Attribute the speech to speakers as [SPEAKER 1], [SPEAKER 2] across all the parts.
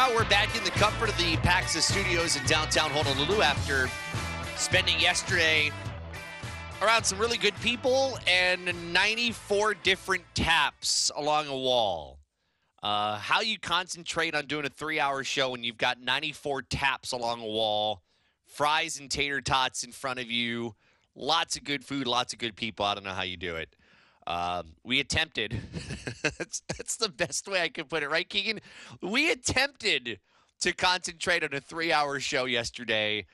[SPEAKER 1] Oh, we're back in the comfort of the Paxa Studios in downtown Honolulu after spending yesterday around some really good people and 94 different taps along a wall. Uh, how you concentrate on doing a three hour show when you've got 94 taps along a wall, fries and tater tots in front of you, lots of good food, lots of good people. I don't know how you do it. Um, we attempted. that's, that's the best way I could put it, right, Keegan? We attempted to concentrate on a three-hour show yesterday.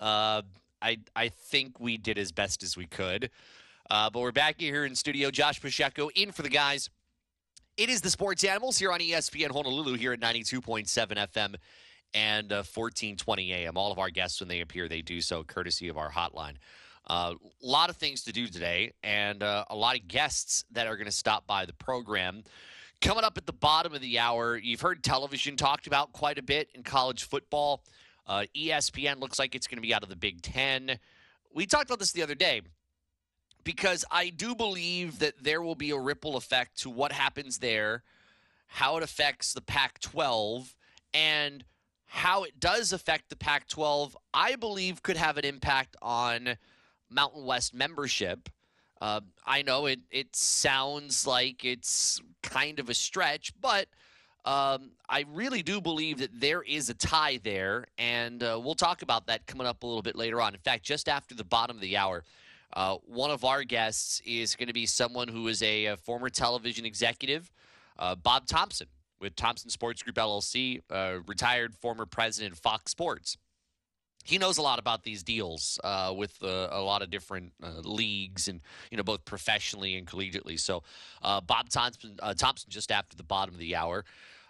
[SPEAKER 1] Uh, I I think we did as best as we could. Uh, but we're back here in studio. Josh Pacheco in for the guys. It is the Sports Animals here on ESPN Honolulu here at 92.7 FM and uh, 1420 AM. All of our guests, when they appear, they do so courtesy of our hotline. A uh, lot of things to do today, and uh, a lot of guests that are going to stop by the program. Coming up at the bottom of the hour, you've heard television talked about quite a bit in college football. Uh, ESPN looks like it's going to be out of the Big Ten. We talked about this the other day because I do believe that there will be a ripple effect to what happens there, how it affects the Pac 12, and how it does affect the Pac 12, I believe could have an impact on Mountain West membership. Uh, I know it, it sounds like it's kind of a stretch, but um, I really do believe that there is a tie there, and uh, we'll talk about that coming up a little bit later on. In fact, just after the bottom of the hour, uh, one of our guests is going to be someone who is a, a former television executive, uh, Bob Thompson with Thompson Sports Group LLC, uh, retired former president of Fox Sports he knows a lot about these deals uh, with uh, a lot of different uh, leagues and you know both professionally and collegiately. So uh, Bob Thompson, uh, Thompson, just after the bottom of the hour.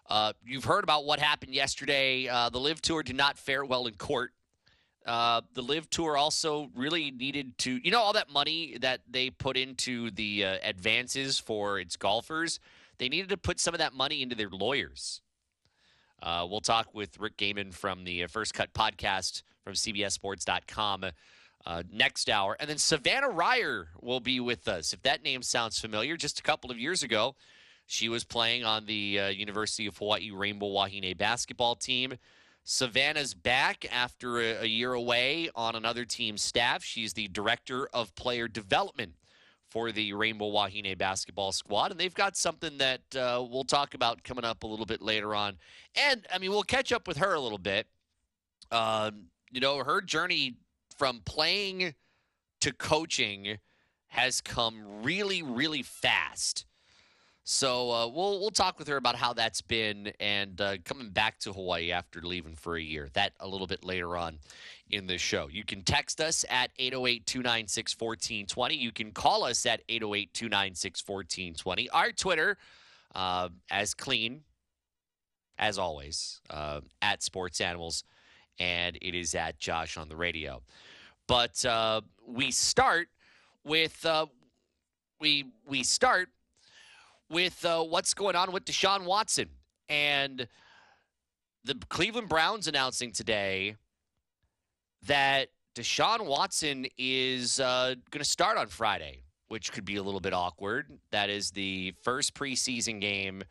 [SPEAKER 1] Uh, you've heard about what happened yesterday. the LIV Tour did not fare well in court. the LIV Tour also really needed to, you know, all that money that they put into the advances for its golfers. They needed to put some of that money into their lawyers. We'll talk with Rick Gehman from the First Cut podcast from CBSSports.com uh, next hour. And then Savannah Reier will be with us. If that name sounds familiar, just a couple of years ago, she was playing on the uh, University of Hawaii Rainbow Wahine basketball team. Savannah's back after a, a, year away on another team's staff. She's the director of player development for the Rainbow Wahine basketball squad. And they've got something that uh, we'll talk about coming up a little bit later on. And, I mean, we'll catch up with her a little bit. Um, you know, her journey from playing to coaching has come really, really fast. So uh, we'll we'll talk with her about how that's been and uh, coming back to Hawaii after leaving for a year. That a little bit later on in the show. You can text us at 808-296-1420. You can call us at 808-296-1420. Our Twitter, uh, as clean as always, uh, at Sports Animals and it is at Josh on the radio. But uh, we start with uh, we we start with uh, what's going on with Deshaun Watson. And the Cleveland Browns announcing today that Deshaun Watson is uh, going to start on Friday, which could be a little bit awkward. That is the first preseason game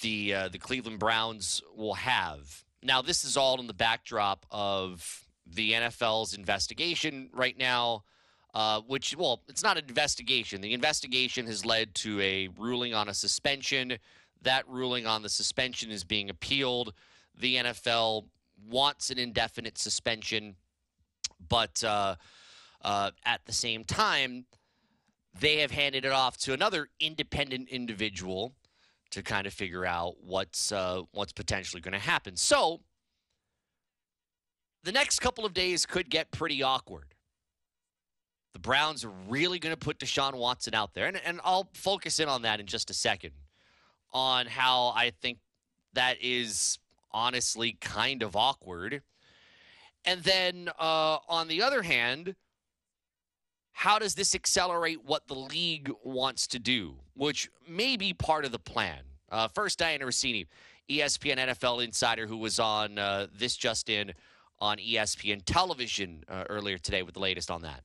[SPEAKER 1] the uh, the Cleveland Browns will have. Now, this is all in the backdrop of the NFL's investigation right now, uh, which, well, it's not an investigation. The investigation has led to a ruling on a suspension. That ruling on the suspension is being appealed. The NFL wants an indefinite suspension, but uh, uh, at the same time, they have handed it off to another independent individual to kind of figure out what's uh, what's potentially going to happen. So the next couple of days could get pretty awkward. The Browns are really going to put Deshaun Watson out there, and, and I'll focus in on that in just a second, on how I think that is honestly kind of awkward. And then uh, on the other hand, how does this accelerate what the league wants to do, which may be part of the plan? Uh, first, Dianna Russini, ESPN NFL insider, who was on uh, this just in on ESPN television uh, earlier today with the latest on that.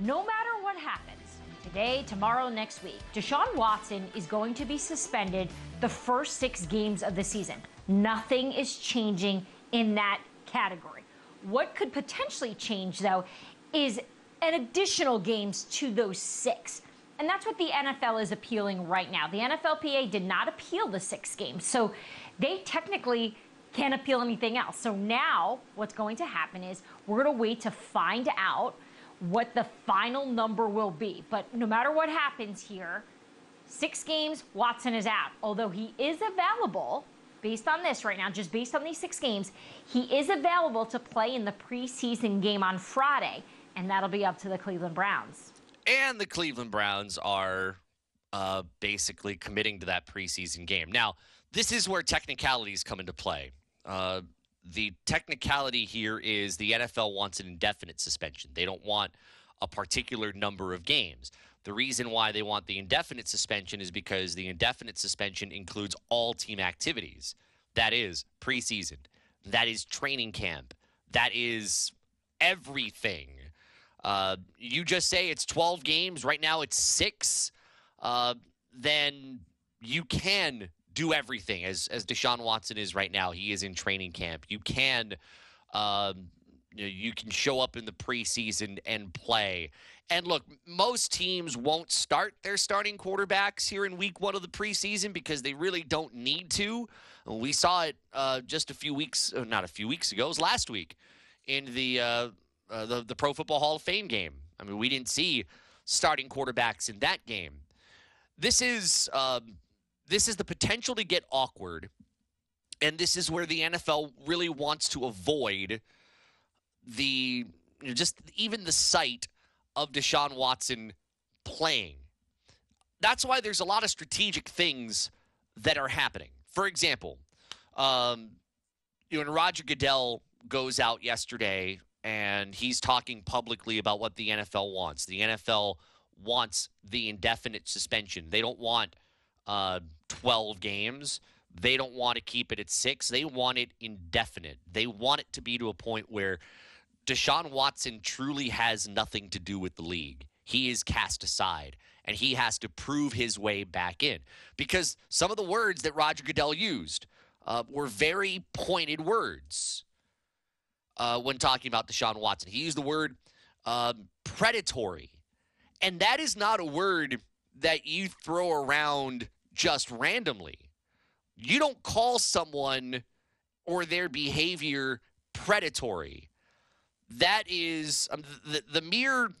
[SPEAKER 2] No matter what happens, today, tomorrow, next week. Deshaun Watson is going to be suspended the first six games of the season. Nothing is changing in that category. What could potentially change, though, is an additional games to those six. And that's what the NFL is appealing right now. The NFLPA did not appeal the six games. So they technically can't appeal anything else. So now what's going to happen is we're going to wait to find out what the final number will be. But no matter what happens here, six games, Watson is out. Although he is available, based on this right now, just based on these six games, he is available to play in the preseason game on Friday, and that'll be up to the Cleveland Browns.
[SPEAKER 1] And the Cleveland Browns are uh, basically committing to that preseason game. Now, this is where technicalities come into play. Uh, the technicality here is the NFL wants an indefinite suspension. They don't want a particular number of games. The reason why they want the indefinite suspension is because the indefinite suspension includes all team activities. That is preseason, that is training camp, that is everything. Uh, you just say it's 12 games, right now it's six, uh, then you can do everything as as Deshaun Watson is right now. He is in training camp. You can um, you, can show up in the preseason and play. And look, most teams won't start their starting quarterbacks here in week one of the preseason because they really don't need to. We saw it uh, just a few weeks, uh, not a few weeks ago, it was last week in the, uh, uh, the the Pro Football Hall of Fame game. I mean, we didn't see starting quarterbacks in that game. This is um, this is the potential to get awkward. And this is where the NFL really wants to avoid the you know, just even the sight of Deshaun Watson playing. That's why there's a lot of strategic things that are happening. For example, um, you know, when Roger Goodell goes out yesterday and he's talking publicly about what the NFL wants. The NFL wants the indefinite suspension. They don't want uh, 12 games. They don't want to keep it at six. They want it indefinite. They want it to be to a point where Deshaun Watson truly has nothing to do with the league. He is cast aside and he has to prove his way back in. Because some of the words that Roger Goodell used uh, were very pointed words uh, when talking about Deshaun Watson. He used the word um, predatory. And that is not a word that you throw around just randomly. You don't call someone or their behavior predatory. That is um, the, the mere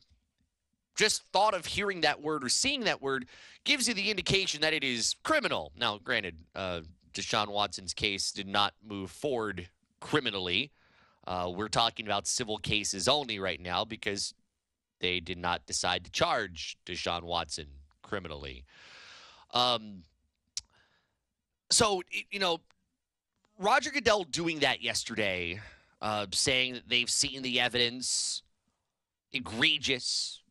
[SPEAKER 1] just thought of hearing that word or seeing that word gives you the indication that it is criminal. Now, granted, uh, Deshaun Watson's case did not move forward criminally. Uh, we're talking about civil cases only right now because they did not decide to charge Deshaun Watson criminally. Um, so, you know, Roger Goodell doing that yesterday, uh, saying that they've seen the evidence, egregious,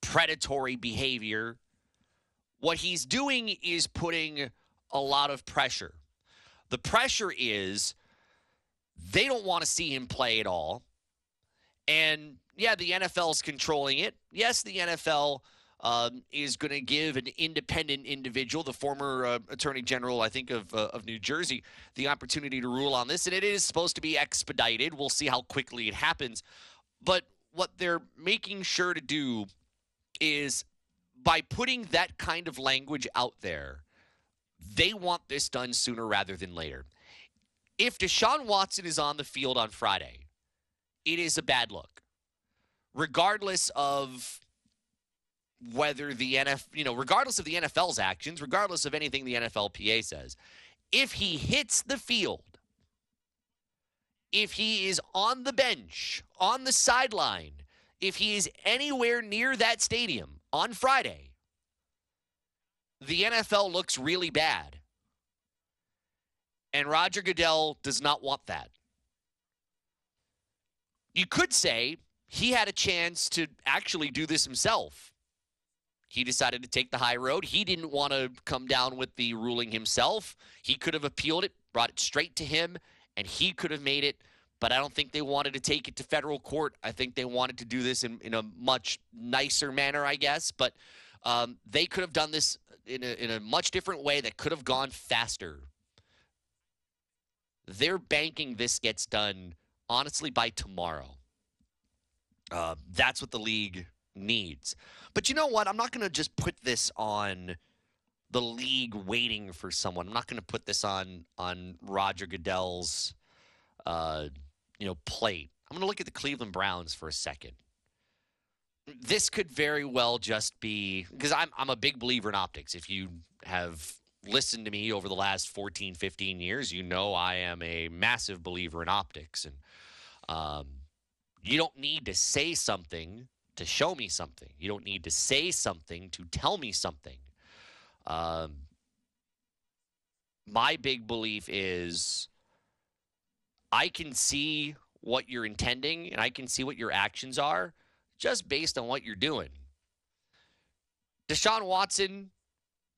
[SPEAKER 1] predatory behavior. What he's doing is putting a lot of pressure. The pressure is they don't want to see him play at all. And yeah, the NFL is controlling it. Yes, the NFL um, is going to give an independent individual, the former uh, Attorney General, I think, of, uh, of New Jersey, the opportunity to rule on this. And it is supposed to be expedited. We'll see how quickly it happens. But what they're making sure to do is by putting that kind of language out there, they want this done sooner rather than later. If Deshaun Watson is on the field on Friday, it is a bad look. Regardless of whether the NFL, you know, regardless of the NFL's actions, regardless of anything the NFLPA says, if he hits the field, if he is on the bench, on the sideline, if he is anywhere near that stadium on Friday, the NFL looks really bad. And Roger Goodell does not want that. You could say he had a chance to actually do this himself he decided to take the high road. He didn't want to come down with the ruling himself. He could have appealed it, brought it straight to him, and he could have made it. But I don't think they wanted to take it to federal court. I think they wanted to do this in, in a much nicer manner, I guess. But Um, they could have done this in a, in a much different way that could have gone faster. They're banking this gets done, honestly, by tomorrow. Uh, that's what the league needs. But you know what? I'm not going to just put this on the league waiting for someone. I'm not going to put this on on Roger Goodell's, uh, you know, plate. I'm going to look at the Cleveland Browns for a second. This could very well just be because I'm I'm a big believer in optics. If you have listened to me over the last 14, 15 years, you know I am a massive believer in optics, and um, you don't need to say something to show me something. You don't need to say something to tell me something. Um, my big belief is I can see what you're intending and I can see what your actions are just based on what you're doing. Deshaun Watson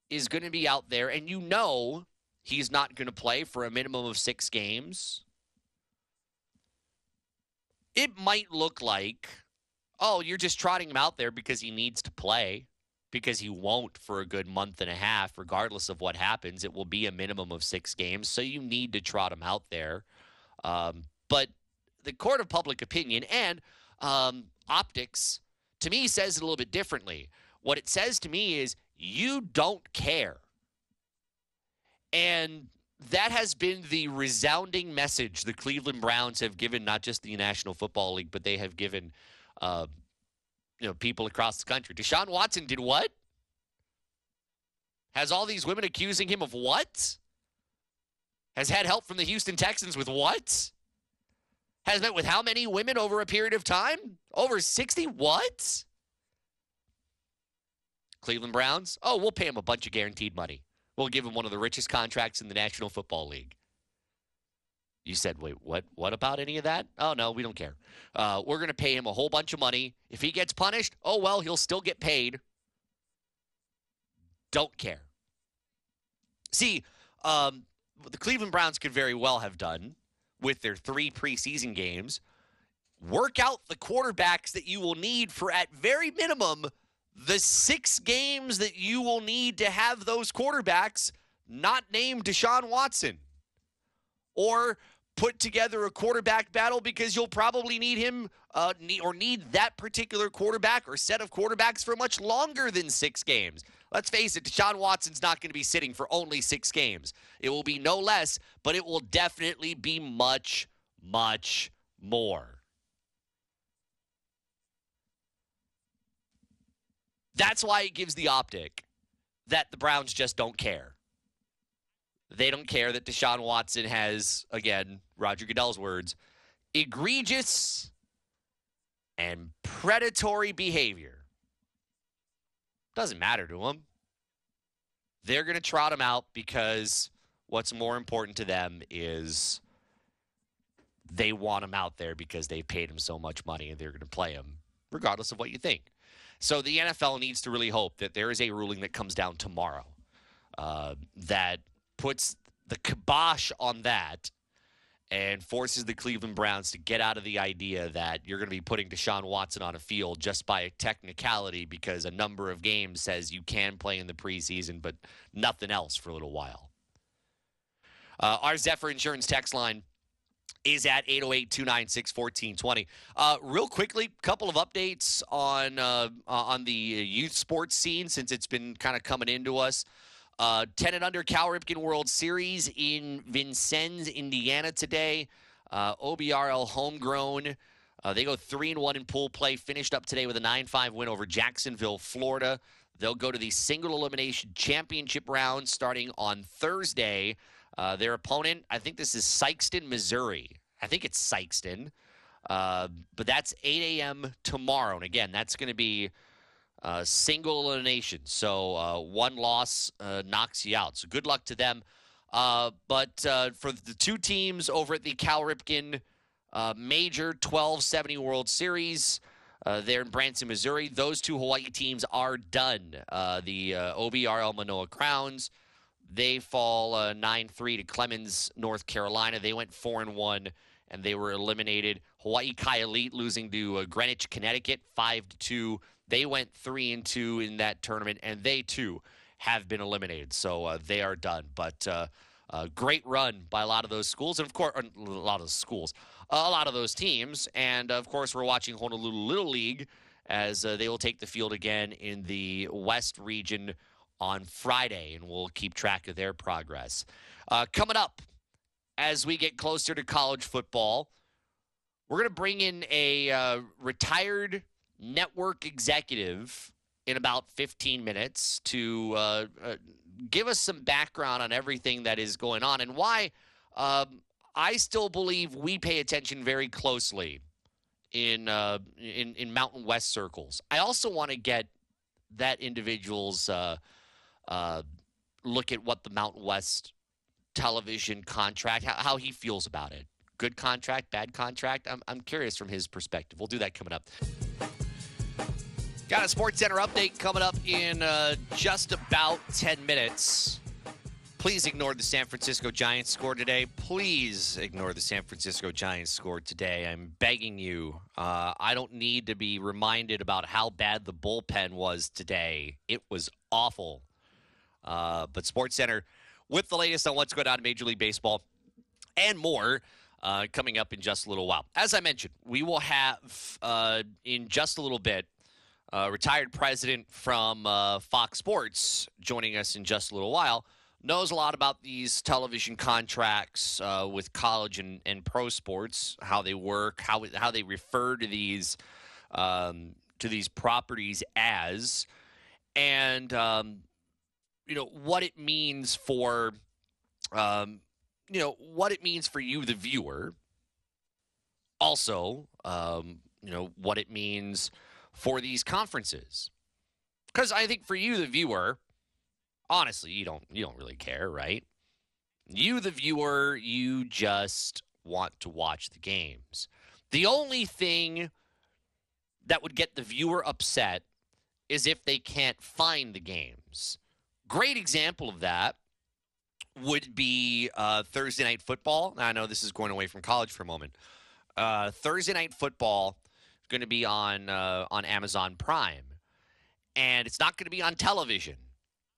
[SPEAKER 1] is going to be out there, and you know he's not going to play for a minimum of six games. It might look like, oh, you're just trotting him out there because he needs to play because he won't for a good month and a half, regardless of what happens. It will be a minimum of six games, so you need to trot him out there. Um, but the court of public opinion and um, optics, to me, says it a little bit differently. What it says to me is you don't care. And that has been the resounding message the Cleveland Browns have given not just the National Football League, but they have given uh, you know people across the country. Deshaun Watson did what? Has all these women accusing him of what? Has had help from the Houston Texans with what? Has met with how many women over a period of time? Over 60? What? Cleveland Browns? Oh, we'll pay him a bunch of guaranteed money. We'll give him one of the richest contracts in the National Football League. You said, wait, what? What about any of that? Oh no, we don't care. Uh, we're going to pay him a whole bunch of money. If he gets punished, oh well, he'll still get paid. Don't care. See, um, the Cleveland Browns could very well have done with their three preseason games. Work out the quarterbacks that you will need for, at very minimum, the six games that you will need to have those quarterbacks not named Deshaun Watson. Or put together a quarterback battle because you'll probably need him uh, or need that particular quarterback or set of quarterbacks for much longer than six games. Let's face it, Deshaun Watson's not going to be sitting for only six games. It will be no less, but it will definitely be much, much more. That's why it gives the optic that the Browns just don't care. They don't care that Deshaun Watson has, again, Roger Goodell's words, egregious and predatory behavior. Doesn't matter to them. They're going to trot him out because what's more important to them is they want him out there because they paid him so much money and they're going to play him regardless of what you think. So the NFL needs to really hope that there is a ruling that comes down tomorrow uh, that puts the kibosh on that and forces the Cleveland Browns to get out of the idea that you're going to be putting Deshaun Watson on a field just by a technicality because a number of games says you can play in the preseason, but nothing else for a little while. Uh, our Zephyr Insurance text line is at 808-296-1420. Uh, real quickly, couple of updates on uh, on the youth sports scene since it's been kind of coming into us. Uh, 10 and under Cal Ripken World Series in Vincennes, Indiana today. Uh, OBRL homegrown. Uh, they go 3 and 1 in pool play. Finished up today with a 9 5 win over Jacksonville, Florida. They'll go to the single elimination championship round starting on Thursday. Uh, their opponent, I think this is Sikeston, Missouri. I think it's Sikeston. Uh, but that's 8 a.m. tomorrow. And again, that's going to be uh, single elimination. So uh, one loss uh, knocks you out. So good luck to them. Uh, but uh, for the two teams over at the Cal Ripken uh, Major 1270 World Series, there in Branson, Missouri, those two Hawaii teams are done. the OBRL Manoa Crowns, they fall 9 3 to Clemmons, North Carolina. They went 4 and 1 and they were eliminated. Hawaii Kai Elite losing to Greenwich, Connecticut, 5 to 2 They went three and two in that tournament, and they too have been eliminated. So uh, they are done. But uh, great run by a lot of those schools, and of course, a lot of schools, a lot of those teams, and of course, we're watching Honolulu Little League as uh, they will take the field again in the West region on Friday, and we'll keep track of their progress. Uh, coming up as we get closer to college football, we're going to bring in a uh, retired network executive in about 15 minutes to uh, uh, give us some background on everything that is going on and why um, I still believe we pay attention very closely in uh, in in Mountain West circles. I also want to get that individual's uh, uh, look at what the Mountain West television contract, how, how he feels about it. Good contract, bad contract. I'm I'm curious from his perspective. We'll do that coming up. Got a Sports Center update coming up in uh, just about 10 minutes. Please ignore the San Francisco Giants score today. Please ignore the San Francisco Giants score today. I'm begging you. Uh, I don't need to be reminded about how bad the bullpen was today. It was awful. Uh, but Sports Center, with the latest on what's going on in Major League Baseball and more, uh, coming up in just a little while. As I mentioned, we will have uh, in just a little bit uh, retired president from uh, Fox Sports, joining us in just a little while, knows a lot about these television contracts uh, with college and, and pro sports, how they work, how how they refer to these um, to these properties as, and um, you know what it means for um, you know what it means for you, the viewer. Also, um, you know what it means for these conferences. Because I think for you, the viewer, honestly, you don't you don't really care, right? You, the viewer, you just want to watch the games. The only thing that would get the viewer upset is if they can't find the games. Great example of that would be uh, Thursday night football. I know this is going away from college for a moment. Uh, Thursday night football is going to be on uh, on Amazon Prime, and it's not going to be on television.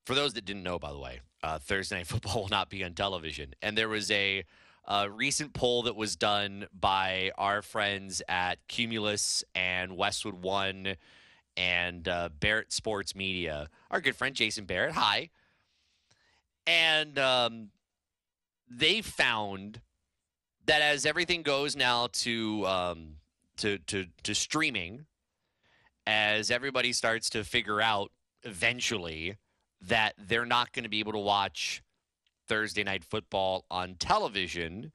[SPEAKER 1] For those that didn't know, by the way, uh, Thursday Night Football will not be on television. And there was a, a recent poll that was done by our friends at Cumulus and Westwood One and uh, Barrett Sports Media. Our good friend Jason Barrett, hi. And um, they found that as everything goes now to um, to to to streaming as everybody starts to figure out eventually that they're not going to be able to watch Thursday night football on television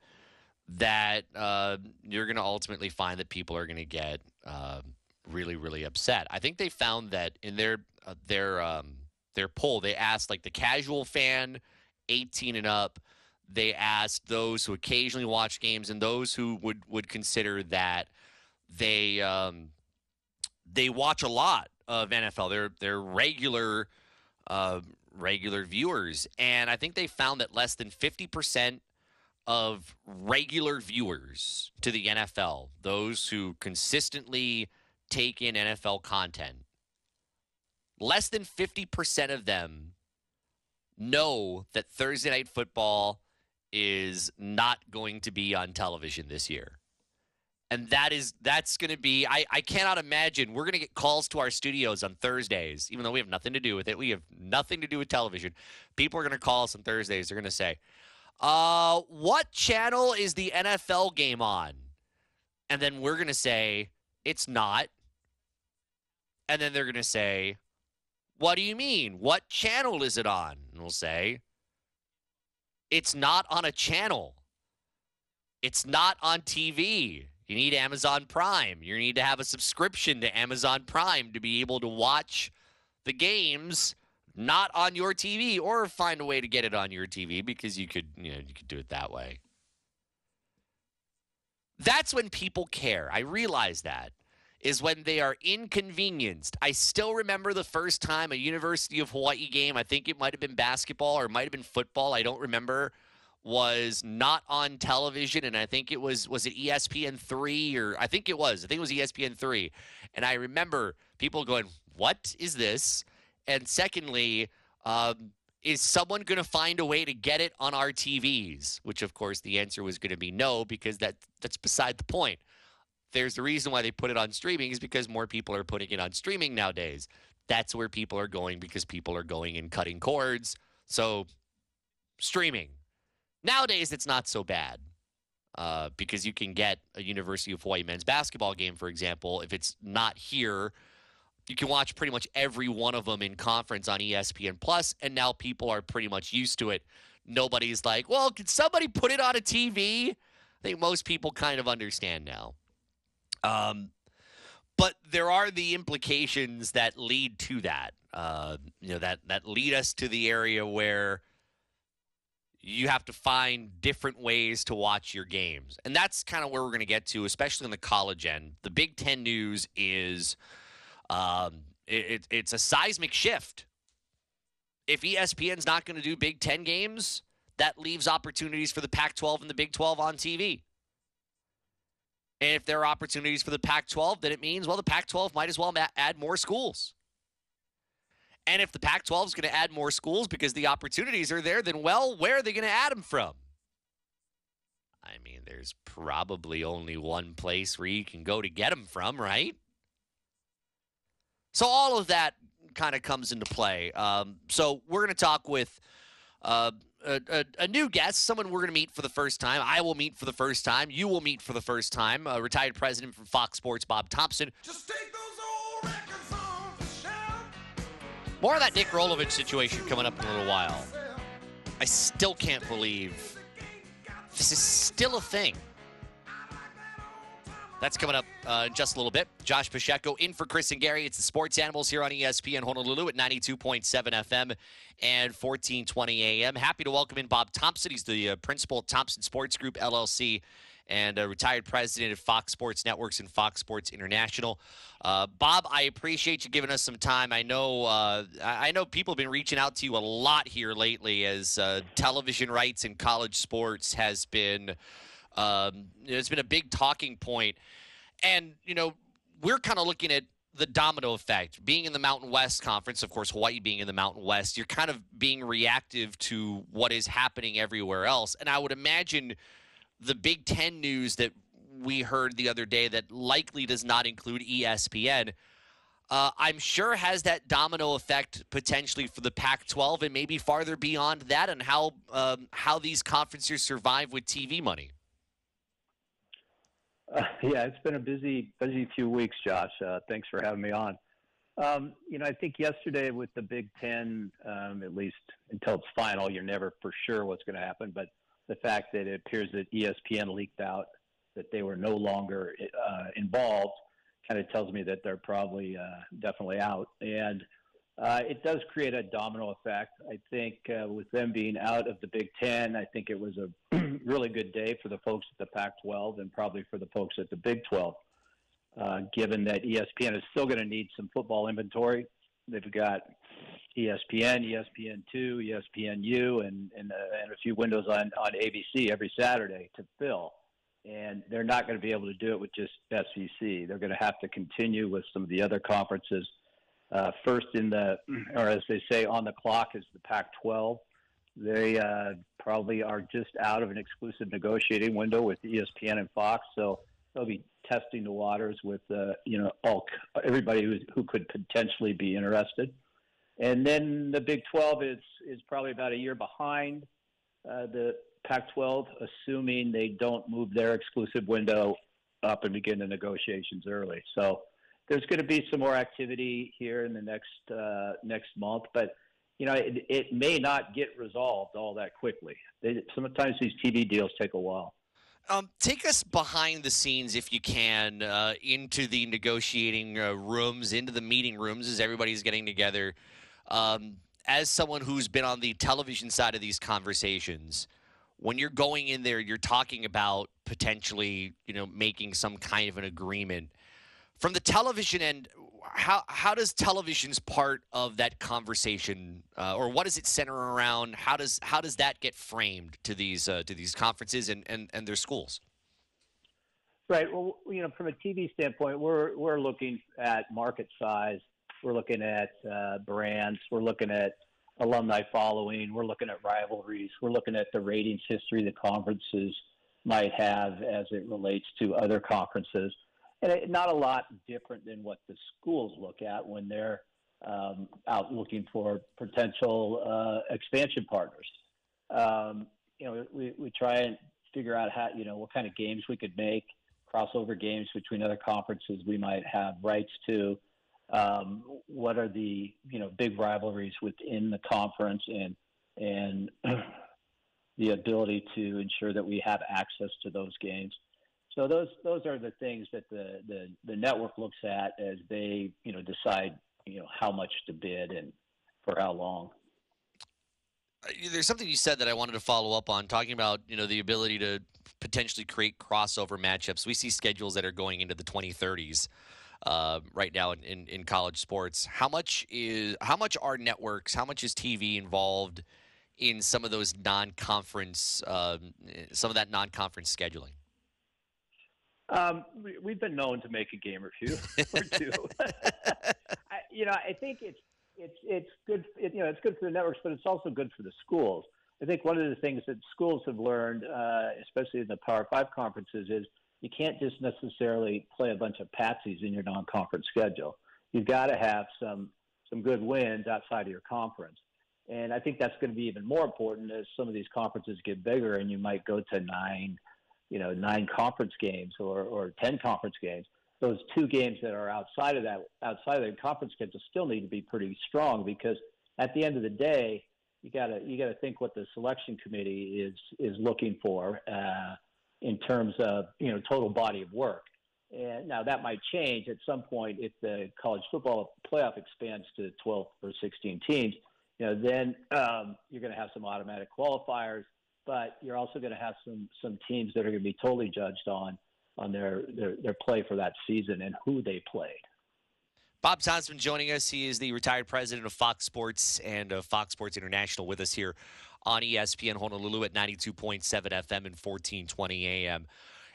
[SPEAKER 1] that uh, you're going to ultimately find that people are going to get uh, really really upset. I think they found that in their uh, their um, their poll. They asked like the casual fan 18 and up. They asked those who occasionally watch games and those who would would consider that they um, they watch a lot of NFL. They're they're regular uh, regular viewers, and I think they found that less than fifty percent of regular viewers to the NFL, those who consistently take in NFL content, less than fifty percent of them know that Thursday night football is not going to be on television this year. And that is that's going to be I, I cannot imagine we're going to get calls to our studios on thursdays even though we have nothing to do with it we have nothing to do with television. People are going to call us on thursdays they're going to say uh what channel is the nfl game on? And then we're going to say it's not. And then they're going to say what do you mean what channel is it on and we'll say it's not on a channel it's not on tv you need Amazon Prime. You need to have a subscription to Amazon Prime to be able to watch the games not on your TV or find a way to get it on your TV because you could, you know, you could do it that way. That's when people care. I realize that is when they are inconvenienced. I still remember the first time a University of Hawaii game, I think it might have been basketball or it might have been football, I don't remember was not on television and I think it was was it ESPN 3 or I think it was I think it was ESPN 3 and I remember people going what is this? And secondly, um, is someone going to find a way to get it on our TVs? Which, of course, the answer was going to be no, because that that's beside the point. There's the reason why they put it on streaming is because more people are putting it on streaming nowadays. That's where people are going because people are going and cutting cords. So, streaming. Nowadays, it's not so bad uh, because you can get a University of Hawaii men's basketball game, for example, if it's not here you can watch pretty much every one of them in conference on ESPN Plus, and now people are pretty much used to it. Nobody's like, well, can somebody put it on a TV? I think most people kind of understand now. Um, but there are the implications that lead to that. Uh, you know that that lead us to the area where you have to find different ways to watch your games, and that's kind of where we're going to get to, especially in the college end. The Big Ten news is um, it, it's a seismic shift. If ESPN's not going to do Big Ten games, that leaves opportunities for the Pac 12 and the Big 12 on TV. And if there are opportunities for the Pac 12, then it means, well, the Pac 12 might as well add more schools. And if the Pac 12 is going to add more schools because the opportunities are there, then, well, where are they going to add them from? I mean, there's probably only one place where you can go to get them from, right? So all of that kind of comes into play. Um, so we're going to talk with uh, a, a, a, new guest, someone we're going to meet for the first time. I will meet for the first time. You will meet for the first time. A retired president from Fox Sports, Bob Thompson. More of that Nick Rolovich situation coming up in a little while. I still can't believe this is still a thing. That's coming up uh, in just a little bit. Josh Pacheco in for Chris and Gary. It's the Sports Animals here on ESPN Honolulu at 92.7 FM and 1420 AM. Happy to welcome in Bob Thompson. He's the uh, principal at Thompson Sports Group, LLC, and a retired president of Fox Sports Networks and Fox Sports International. Uh, Bob, I appreciate you giving us some time. I know uh, I know people have been reaching out to you a lot here lately as uh, television rights in college sports has been – um, it's been a big talking point, and you know we're kind of looking at the domino effect. Being in the Mountain West Conference, of course, Hawaii being in the Mountain West, you're kind of being reactive to what is happening everywhere else. And I would imagine the Big Ten news that we heard the other day that likely does not include ESPN. Uh, I'm sure has that domino effect potentially for the Pac-12 and maybe farther beyond that, and how um, how these conferences survive with TV money.
[SPEAKER 3] Uh, yeah, it's been a busy, busy few weeks, Josh. Uh, thanks for having me on. Um, you know, I think yesterday with the Big Ten, um, at least until it's final, you're never for sure what's going to happen. But the fact that it appears that ESPN leaked out that they were no longer uh, involved kind of tells me that they're probably uh, definitely out. And uh, it does create a domino effect. I think uh, with them being out of the Big Ten, I think it was a really good day for the folks at the Pac 12 and probably for the folks at the Big 12, uh, given that ESPN is still going to need some football inventory. They've got ESPN, ESPN2, ESPNU, and, and, uh, and a few windows on, on ABC every Saturday to fill. And they're not going to be able to do it with just SEC. They're going to have to continue with some of the other conferences uh, first in the, or as they say, on the clock is the Pac-12. They uh, probably are just out of an exclusive negotiating window with ESPN and Fox, so they'll be testing the waters with uh, you know all everybody who, who could potentially be interested. And then the Big 12 is is probably about a year behind uh, the Pac-12, assuming they don't move their exclusive window up and begin the negotiations early. So there's going to be some more activity here in the next uh, next month, but you know it, it, may not get resolved all that quickly. They, sometimes these TV deals take a while.
[SPEAKER 1] Um, take us behind the scenes, if you can, uh, into the negotiating uh, rooms, into the meeting rooms as everybody's getting together. Um, as someone who's been on the television side of these conversations, when you're going in there, you're talking about potentially, you know, making some kind of an agreement from the television end, how how does television's part of that conversation, uh, or what does it center around? How does how does that get framed to these uh, to these conferences and, and, and their schools?
[SPEAKER 3] Right. Well, you know, from a TV standpoint, we're we're looking at market size We're looking at uh, brands. We're looking at alumni following. We're looking at rivalries. We're looking at the ratings history the conferences might have as it relates to other conferences. And it, not a lot different than what the schools look at when they're um, out looking for potential uh, expansion partners. Um, you know, we, we try and figure out how, you know, what kind of games we could make, crossover games between other conferences we might have rights to. Um, what are the, you know, big rivalries within the conference and, and the ability to ensure that we have access to those games. So those those are the things that the, the, the network looks at as they you know decide you know how much to bid and for how long.
[SPEAKER 1] Uh, there's something you said that I wanted to follow up on, talking about you know the ability to potentially create crossover matchups. We see schedules that are going into the 2030s uh, right now in, in, in, college sports. How much is how much are networks? How much is TV involved in some of those non-conference, uh, some of that non-conference scheduling?
[SPEAKER 3] Um, we, have been known to make a game or two or two. I, you know, I think it's it's it's good. It, you know, it's good for the networks, but it's also good for the schools. I think one of the things that schools have learned, uh, especially in the Power Five conferences, is you can't just necessarily play a bunch of patsies in your non-conference schedule. You've got to have some some good wins outside of your conference. And I think that's going to be even more important as some of these conferences get bigger and you might go to nine, you know, nine conference games or, or 10 conference games. Those two games that are outside of that, outside of the conference schedule still need to be pretty strong because at the end of the day, you gotta, you gotta think what the selection committee is, is looking for, uh, in terms of, you know, total body of work. And now that might change at some point if the college football playoff expands to 12 or 16 teams you know, then um, you're going to have some automatic qualifiers, but you're also going to have some some teams that are going to be totally judged on on their, their their play for that season and who they played.
[SPEAKER 1] Bob Thompson joining us. He is the retired president of Fox Sports and of Fox Sports International with us here on ESPN Honolulu at 92.7 FM and 1420 AM.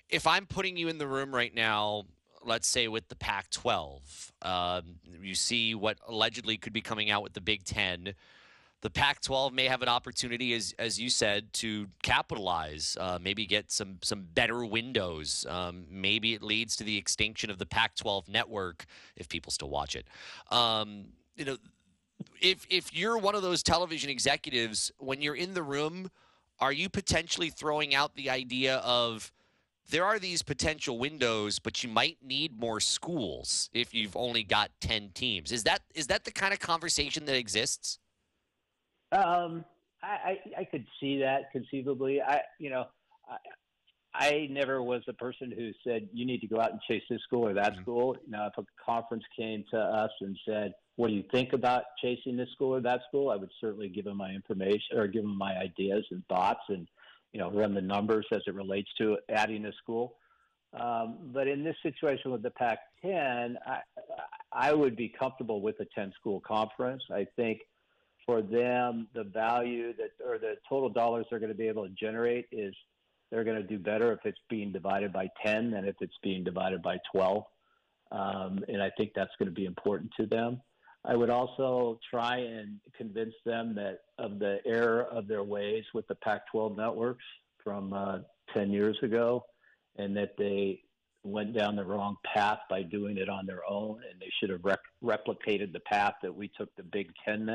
[SPEAKER 1] If I'm putting you in the room right now, let's say with the Pac 12, um, you see what allegedly could be coming out with the Big Ten the Pac-12 may have an opportunity, as as you said, to capitalize, uh, maybe get some some better windows. Um, maybe it leads to the extinction of the Pac-12 network if people still watch it. Um, you know, if if you're one of those television executives, when you're in the room, are you potentially throwing out the idea of there are these potential windows, but you might need more schools if you've only got ten teams? Is that is that the kind of conversation that exists?
[SPEAKER 3] Um, I, I, I could see that conceivably. I, you know, I, I never was the person who said you need to go out and chase this school or that mm-hmm. school. Now, if a conference came to us and said, "What do you think about chasing this school or that school?" I would certainly give them my information or give them my ideas and thoughts, and you know, run the numbers as it relates to adding a school. Um, but in this situation with the Pac-10, I, I would be comfortable with a 10-school conference. I think for them, the value that or the total dollars they're going to be able to generate is they're going to do better if it's being divided by 10 than if it's being divided by 12. Um, and I think that's going to be important to them. I would also try and convince them that of the error of their ways with the Pac 12 networks from uh, 10 years ago, and that they went down the wrong path by doing it on their own, and they should have rec- replicated the path that we took the Big Ten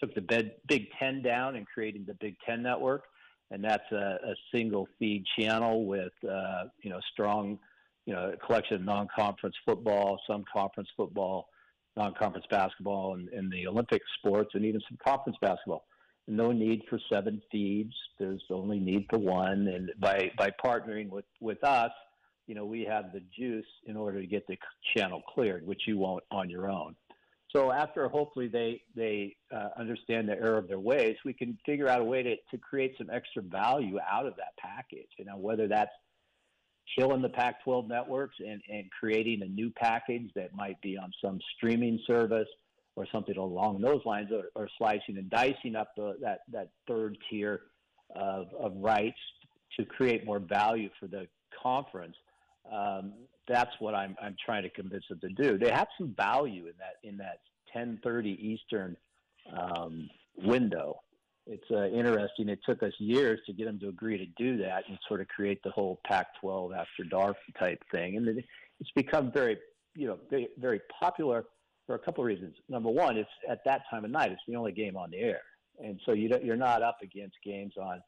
[SPEAKER 3] took the Big Ten down and created the Big Ten network, and that's a, a single feed channel with uh, you know strong, you know, collection of non-conference football, some conference football, non-conference basketball, and, and the Olympic sports, and even some conference basketball. No need for seven feeds. There's only need for one, and by by partnering with with us, you know, we have the juice in order to get the channel cleared, which you won't on your own. So after hopefully they they uh, understand the error of their ways, we can figure out a way to, to create some extra value out of that package. You know, whether that's killing the Pac-12 networks and, and creating a new package that might be on some streaming service or something along those lines, or, or slicing and dicing up the, that that third tier of, of rights to create more value for the conference. Um, that's what I'm I'm trying to convince them to do. They have some value in that in that 10:30 Eastern um, window. It's uh, interesting. It took us years to get them to agree to do that and sort of create the whole Pac-12 after dark type thing, and it's become very, you know, very, very popular for a couple of reasons. Number one, it's at that time of night. It's the only game on the air, and so you you're not up against games on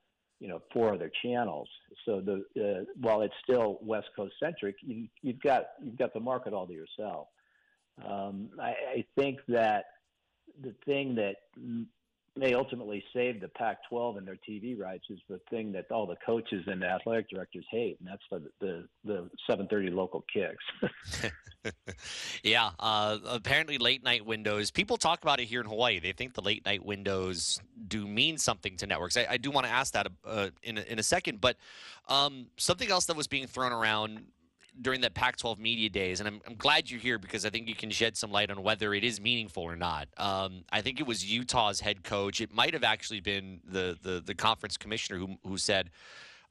[SPEAKER 3] you know four other channels. So the uh, while it's still West Coast centric, you, you've got you've got the market all to yourself. Um, I, I think that the thing that may ultimately save the Pac-12 and their TV rights is the thing that all the coaches and the athletic directors hate, and that's the the, the 7:30 local kicks.
[SPEAKER 1] yeah, uh, apparently late night windows. People talk about it here in Hawaii. They think the late night windows do mean something to networks. I, I do want to ask that uh, in a, in a second, but um, something else that was being thrown around during that Pac-12 media days, and I'm, I'm glad you're here because I think you can shed some light on whether it is meaningful or not. Um, I think it was Utah's head coach. It might have actually been the the, the conference commissioner who who said.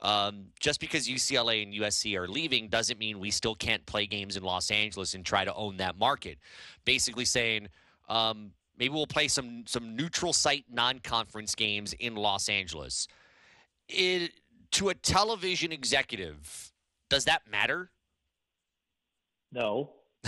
[SPEAKER 1] Um, just because UCLA and USC are leaving doesn't mean we still can't play games in Los Angeles and try to own that market. Basically saying, um, maybe we'll play some some neutral site non-conference games in Los Angeles. It, to a television executive, does that matter?
[SPEAKER 3] No.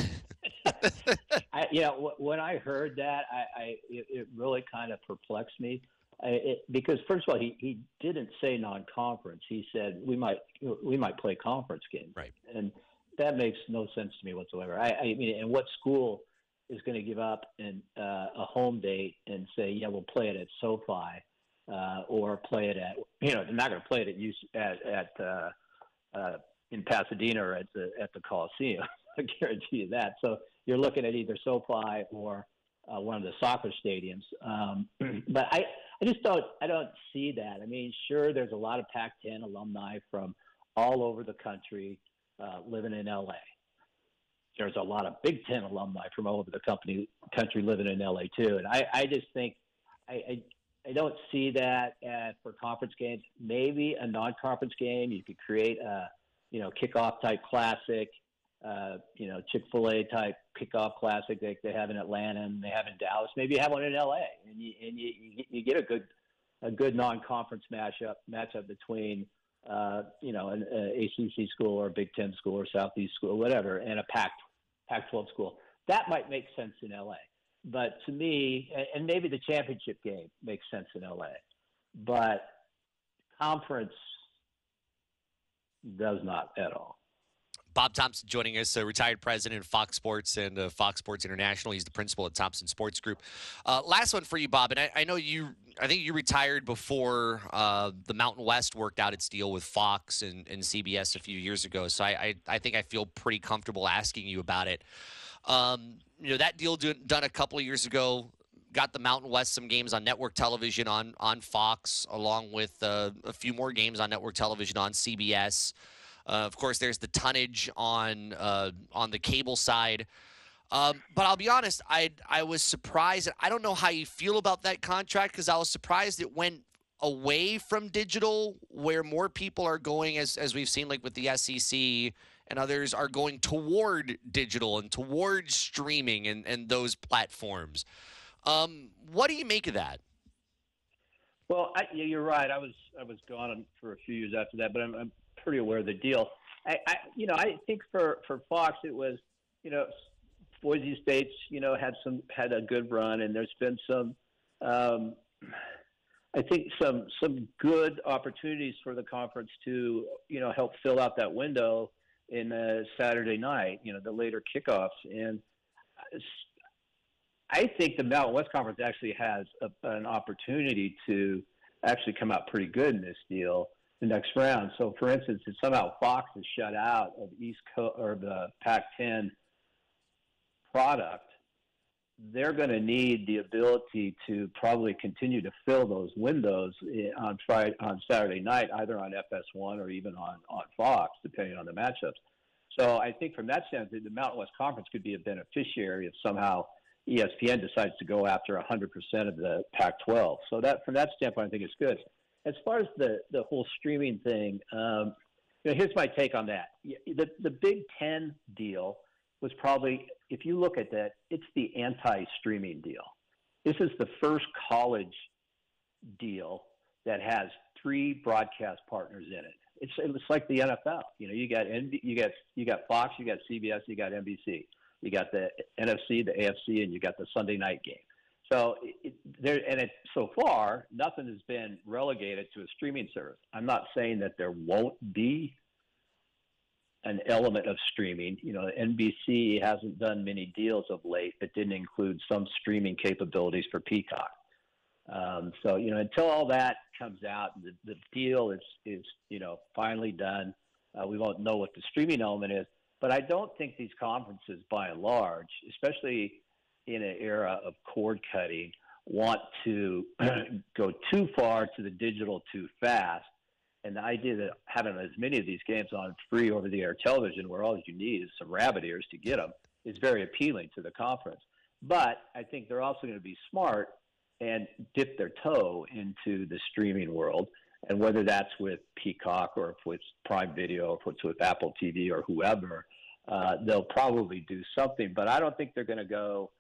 [SPEAKER 3] I, yeah, w- when I heard that, I, I it, it really kind of perplexed me. I, it, because first of all, he, he didn't say non-conference. He said we might we might play conference games,
[SPEAKER 1] right?
[SPEAKER 3] And that makes no sense to me whatsoever. I, I mean, and what school is going to give up an, uh, a home date and say, yeah, we'll play it at SoFi, uh, or play it at you know they're not going to play it at UC, at, at uh, uh, in Pasadena or at the at the Coliseum. I guarantee you that. So you're looking at either SoFi or uh, one of the soccer stadiums. Um, but I, I just don't, I don't see that. I mean, sure, there's a lot of Pac-10 alumni from all over the country uh, living in LA. There's a lot of Big Ten alumni from all over the company, country living in LA too. And I, I just think, I, I, I don't see that at, for conference games. Maybe a non-conference game, you could create a, you know, kickoff type classic uh, you know, Chick Fil A type kickoff classic like they have in Atlanta and they have in Dallas. Maybe you have one in L.A. and you and you, you get a good a good non-conference matchup matchup between uh, you know an, ACC school or a Big Ten school or Southeast school, whatever, and a Pac Pac-12 school. That might make sense in L.A. But to me, and maybe the championship game makes sense in LA, but conference does not at all.
[SPEAKER 1] Bob Thompson joining us, a retired president of Fox Sports and uh, Fox Sports International. He's the principal at Thompson Sports Group. Uh, last one for you, Bob. And I, I, know you, I think you retired before uh, the Mountain West worked out its deal with Fox and, and CBS a few years ago. So I, I, I, think I feel pretty comfortable asking you about it. Um, you know, that deal do, done a couple of years ago got the Mountain West some games on network television on on Fox, along with uh, a few more games on network television on CBS. Uh, of course, there's the tonnage on uh, on the cable side. Um, but I'll be honest, I I was surprised. I don't know how you feel about that contract because I was surprised it went away from digital, where more people are going, as as we've seen, like with the SEC and others, are going toward digital and towards streaming and and those platforms. Um, what do you make of that?
[SPEAKER 3] Well, I, yeah, you're right. I was I was gone for a few years after that, but I'm, I'm pretty aware of the deal. I, I you know, I think for for Fox it was, you know, Boise State's, you know, had some had a good run, and there's been some, um, I think some some good opportunities for the conference to, you know, help fill out that window in uh, Saturday night, you know, the later kickoffs, and I think the Mountain West Conference actually has a, an opportunity to actually come out pretty good in this deal the next round. So, for instance, if somehow Fox is shut out of East Coast or the Pac-10 product, they're going to need the ability to probably continue to fill those windows eh, on Friday, on Saturday night, either on FS1 or even on on Fox, depending on the matchups. So, I think from that standpoint, the Mountain West Conference could be a beneficiary if somehow ESPN decides to go after 100% of the Pac-12. So that from that standpoint, I think it's good as far as the the whole streaming thing, um, you know, here's my take on that. The the Big Ten deal was probably, if you look at that, it's the anti-streaming deal. This is the first college deal that has three broadcast partners in it. It's it's like the NFL. You know, you got you got you got Fox, you got CBS, you got NBC, you got the NFC, the AFC, and you got the Sunday night game. So it, there, and it so far nothing has been relegated to a streaming service. I'm not saying that there won't be an element of streaming. You know, NBC hasn't done many deals of late that didn't include some streaming capabilities for Peacock. Um, so you know, until all that comes out, the, the deal is is you know finally done. Uh, we won't know what the streaming element is, but I don't think these conferences, by and large, especially in an era of cord cutting, want to go too far to the digital too fast. And the idea that having as many of these games on free over the air television, where all you need is some rabbit ears to get them, is very appealing to the conference. But I think they're also going to be smart and dip their toe into the streaming world. And whether that's with Peacock or if it's Prime Video or if it's with Apple TV or whoever, uh, they'll probably do something. But I don't think they're going to go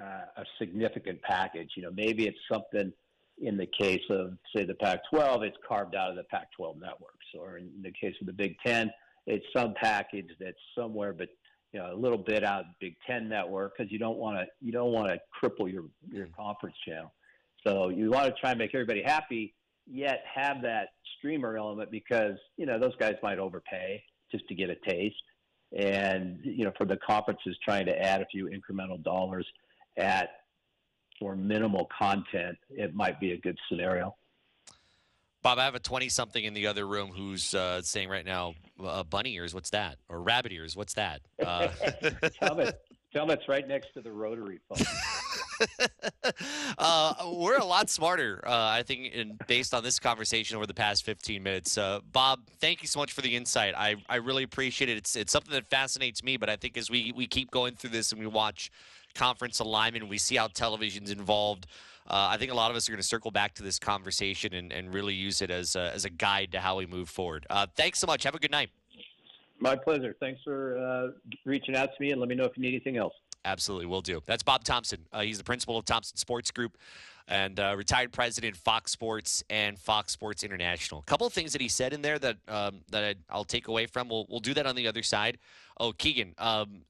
[SPEAKER 3] uh, a significant package. You know, maybe it's something in the case of, say, the Pac 12, it's carved out of the Pac 12 networks. Or in the case of the Big Ten, it's some package that's somewhere but you know a little bit out of the Big Ten network because you don't want to you don't want to cripple your your conference channel. So you want to try and make everybody happy, yet have that streamer element because you know those guys might overpay just to get a taste, and you know for the conferences trying to add a few incremental dollars at for minimal content, it might be a good scenario.
[SPEAKER 1] Bob, I have a 20 something in the other room who's uh, saying right now, uh, bunny ears, what's that? Or rabbit ears, what's that? Uh,
[SPEAKER 3] tell, me, tell me it's right next to the rotary phone.
[SPEAKER 1] uh, we're a lot smarter, uh, I think, in, based on this conversation over the past 15 minutes. Uh, Bob, thank you so much for the insight. I, I really appreciate it. It's, it's something that fascinates me, but I think as we, we keep going through this and we watch conference alignment, we see how television's involved. Uh, I think a lot of us are going to circle back to this conversation and, and really use it as a, as a guide to how we move forward. Uh, thanks so much. Have a good night.
[SPEAKER 3] My pleasure. Thanks for uh, reaching out to me and let me know if you need anything else.
[SPEAKER 1] Absolutely, will do. That's Bob Thompson. Uh, he's the principal of Thompson Sports Group and uh, retired president Fox Sports and Fox Sports International. A couple of things that he said in there that um, that I'll take away from. We'll we'll do that on the other side. Oh, Keegan, um,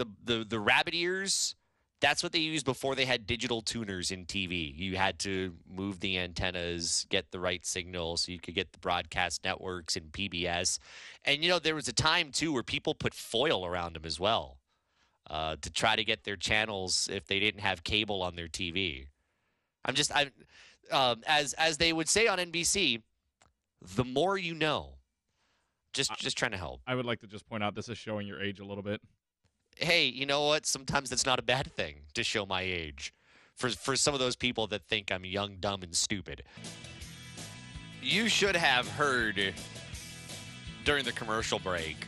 [SPEAKER 1] the the the rabbit ears. That's what they used before they had digital tuners in TV. You had to move the antennas, get the right signal so you could get the broadcast networks and PBS. And you know, there was a time too where people put foil around them as well uh, to try to get their channels if they didn't have cable on their TV. I'm just I, um, as as they would say on NBC, the more you know. Just just trying to help.
[SPEAKER 4] I would like to just point out this is showing your age a little bit.
[SPEAKER 1] Hey, you know what? Sometimes that's not a bad thing to show my age. For for some of those people that think I'm young, dumb, and stupid. You should have heard during the commercial break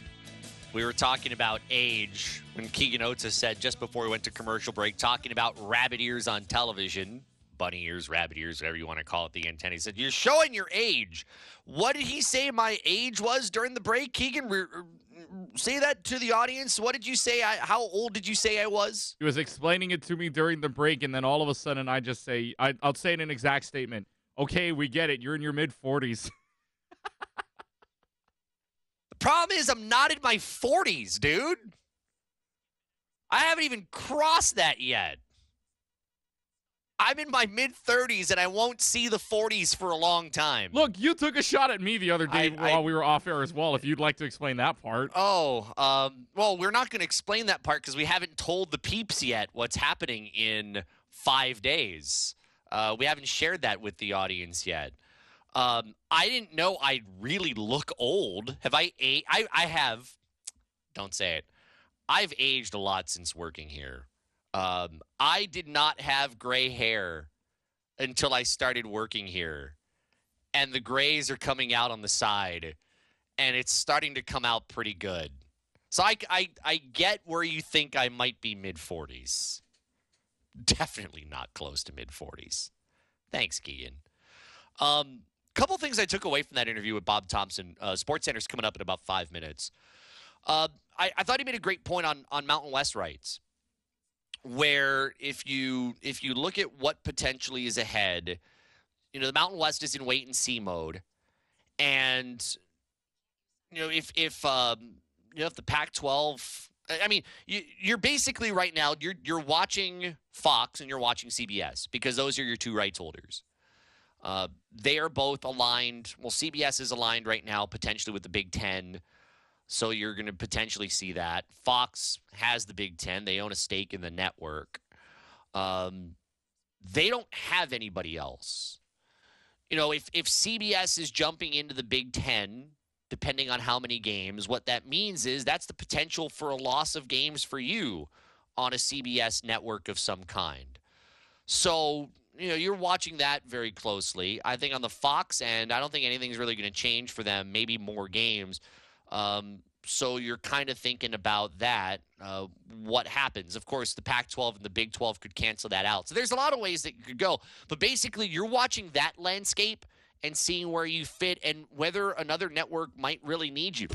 [SPEAKER 1] we were talking about age when Keegan Oates said just before we went to commercial break, talking about rabbit ears on television, bunny ears, rabbit ears, whatever you want to call it. The antenna. He said, "You're showing your age." What did he say my age was during the break? Keegan, re- say that to the audience. What did you say? I, how old did you say I was?
[SPEAKER 4] He was explaining it to me during the break, and then all of a sudden, I just say, I, I'll say it in an exact statement. Okay, we get it. You're in your mid 40s.
[SPEAKER 1] the Problem is, I'm not in my 40s, dude. I haven't even crossed that yet. I'm in my mid 30s and I won't see the 40s for a long time.
[SPEAKER 4] Look, you took a shot at me the other day I, while I, we were off air as well. If you'd like to explain that part.
[SPEAKER 1] Oh, um, well, we're not going to explain that part because we haven't told the peeps yet what's happening in five days. Uh, we haven't shared that with the audience yet. Um, I didn't know I'd really look old. Have I aged? I, I have. Don't say it. I've aged a lot since working here. Um, I did not have gray hair until I started working here, and the grays are coming out on the side, and it's starting to come out pretty good. So I I I get where you think I might be mid forties. Definitely not close to mid forties. Thanks, Keegan. Um, couple things I took away from that interview with Bob Thompson. Uh, SportsCenter's coming up in about five minutes. Uh, I, I thought he made a great point on on Mountain West rights, where if you if you look at what potentially is ahead, you know the Mountain West is in wait and see mode, and you know if if um, you know if the Pac-12 I mean, you, you're basically right now you're you're watching Fox and you're watching CBS because those are your two rights holders. Uh, they are both aligned. Well, CBS is aligned right now potentially with the Big Ten, so you're going to potentially see that. Fox has the Big Ten. They own a stake in the network. Um, they don't have anybody else. You know, if if CBS is jumping into the Big Ten depending on how many games. What that means is that's the potential for a loss of games for you on a CBS network of some kind. So, you know, you're watching that very closely. I think on the Fox end, I don't think anything's really going to change for them, maybe more games. Um, so you're kind of thinking about that. Uh, what happens? Of course, the Pac 12 and the Big 12 could cancel that out. So there's a lot of ways that you could go. But basically, you're watching that landscape and seeing where you fit and whether another network might really need you.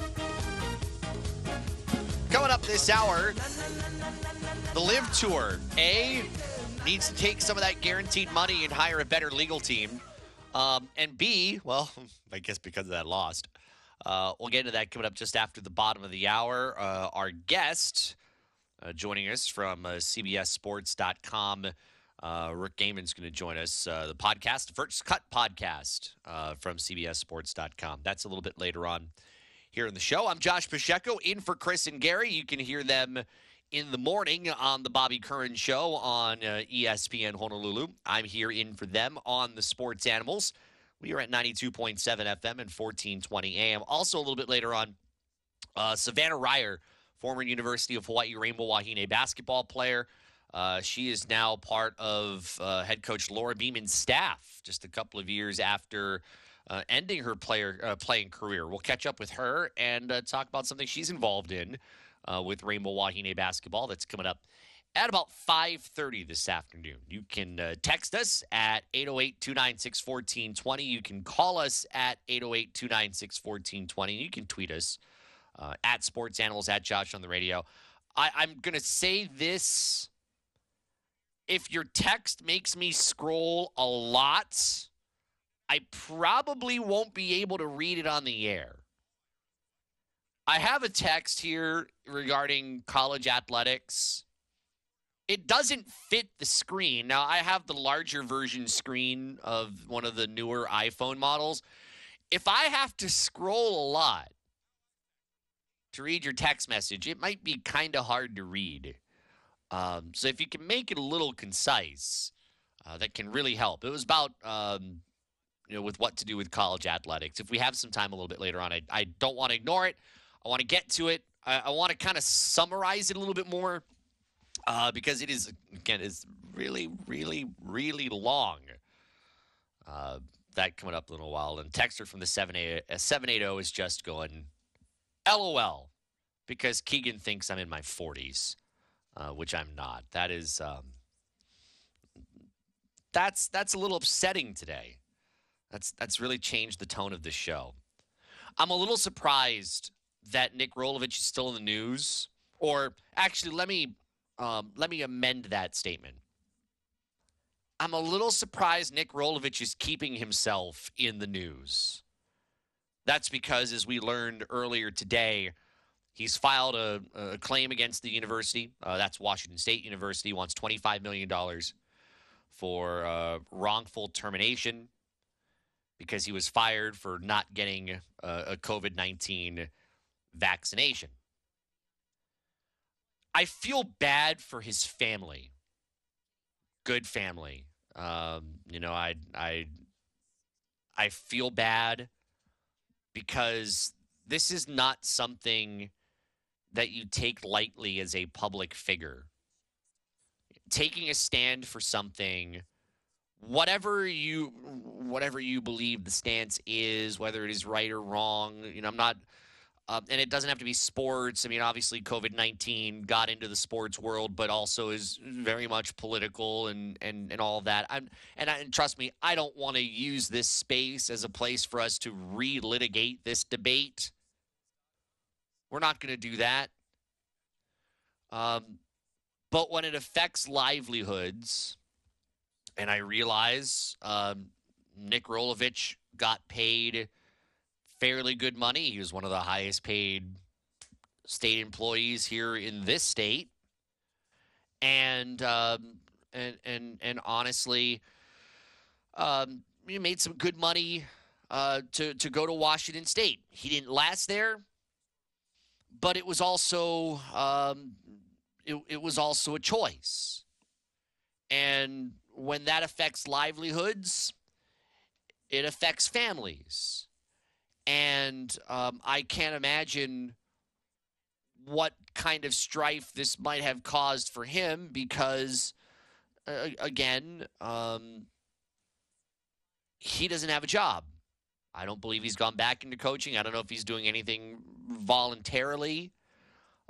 [SPEAKER 1] Coming up this hour, the LIV Tour. A needs to take some of that guaranteed money and hire a better legal team. Um, and B, well, I guess because of that lost. Uh, we'll get into that coming up just after the bottom of the hour. Uh, our guest uh, joining us from uh, CBSSports.com uh, Rick Gehman's going to join us. Uh, the podcast, the First Cut podcast uh, from CBSSports.com. That's a little bit later on here in the show. I'm Josh Pacheco, in for Chris and Gary. You can hear them in the morning on the Bobby Curran Show on uh, ESPN Honolulu. I'm here in for them on the Sports Animals. We are at 92.7 FM and 1420 AM. Also, a little bit later on, uh, Savannah Reier, former University of Hawaii Rainbow Wahine basketball player. Uh, she is now part of uh, head coach Laura Beeman's staff just a couple of years after uh, ending her player uh, playing career. We'll catch up with her and uh, talk about something she's involved in with Rainbow Wahine basketball that's coming up at about 5.30 this afternoon. You can uh, text us at 808-296-1420. You can call us at 808-296-1420. You can tweet us uh, at Sports Animals, at Josh on the radio. I, I'm going to say this if your text makes me scroll a lot, I probably won't be able to read it on the air. I have a text here regarding college athletics. It doesn't fit the screen. Now, I have the larger version screen of one of the newer iPhone models. If I have to scroll a lot to read your text message, it might be kind of hard to read. Um, so if you can make it a little concise, uh, that can really help. It was about um, you know with what to do with college athletics. If we have some time a little bit later on, I, I don't want to ignore it. I want to get to it. I, I want to kind of summarize it a little bit more uh, because it is again is really really really long. Uh, that coming up in a little while. And Texter from the 780 uh, is just going, LOL, because Keegan thinks I'm in my 40s uh, which I'm not. That is um, that's that's a little upsetting today. That's that's really changed the tone of the show. I'm a little surprised that Nick Rolovich is still in the news. Or actually, let me um, let me amend that statement. I'm a little surprised Nick Rolovich is keeping himself in the news. That's because, as we learned earlier today, He's filed a, a claim against the university. Uh, that's Washington State University. Wants $25 million for uh, wrongful termination because he was fired for not getting a, a COVID 19 vaccination. I feel bad for his family. Good family. Um, you know, I I I feel bad because this is not something that you take lightly as a public figure. Taking a stand for something, whatever you whatever you believe the stance is, whether it is right or wrong, you know, I'm not uh, and it doesn't have to be sports. I mean, obviously, COVID nineteen got into the sports world, but also is very much political and and and all of that. I'm, and, I, and trust me, I don't want to use this space as a place for us to relitigate this debate. We're not going to do that. Um, but when it affects livelihoods, and I realize um, Nick Rolovich got paid fairly good money. He was one of the highest paid state employees here in this state, and um, and and and honestly, um, he made some good money uh, to to go to Washington State. He didn't last there, but it was also um, it, it was also a choice, and when that affects livelihoods, it affects families, and um, I can't imagine what kind of strife this might have caused for him because uh, again um, he doesn't have a job. I don't believe he's gone back into coaching. I don't know if he's doing anything voluntarily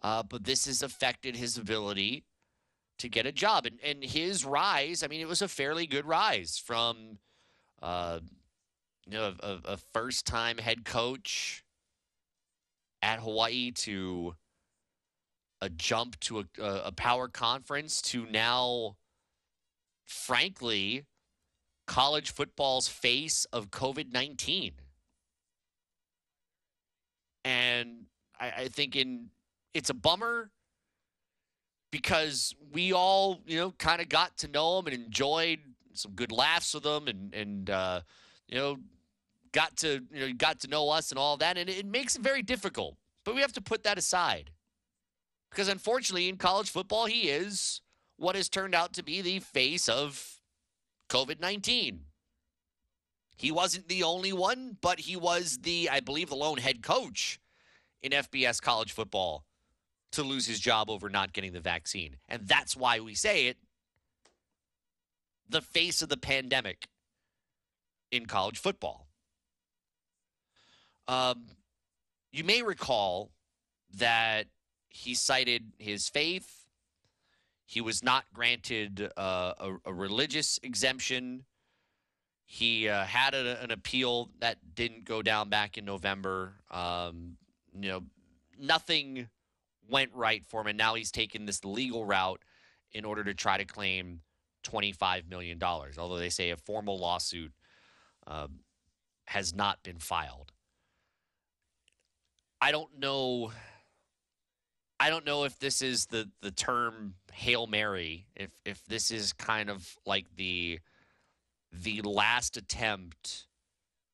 [SPEAKER 1] uh, but this has affected his ability to get a job. And, and his rise i mean it was a fairly good rise from uh, you know a, a first time head coach at hawaii to a jump to a, a power conference to now, frankly, college football's face of COVID 19. And I, I think in it's a bummer because we all, you know, kind of got to know him and enjoyed some good laughs with him and, and, uh, you know, got to, you know, got to know us and all that. And it, it makes it very difficult, but we have to put that aside. Because unfortunately, in college football, he is what has turned out to be the face of COVID 19. He wasn't the only one, but he was the, I believe, the lone head coach in FBS college football to lose his job over not getting the vaccine. And that's why we say it the face of the pandemic in college football. Um, you may recall that he cited his faith. He was not granted uh, a, a, religious exemption. He uh, had a, an appeal that didn't go down back in November. Um, you know, nothing went right for him, and now he's taken this legal route in order to try to claim $25 million, although they say a formal lawsuit um, has not been filed. I don't know I don't know if this is the the term hail mary. If if this is kind of like the the last attempt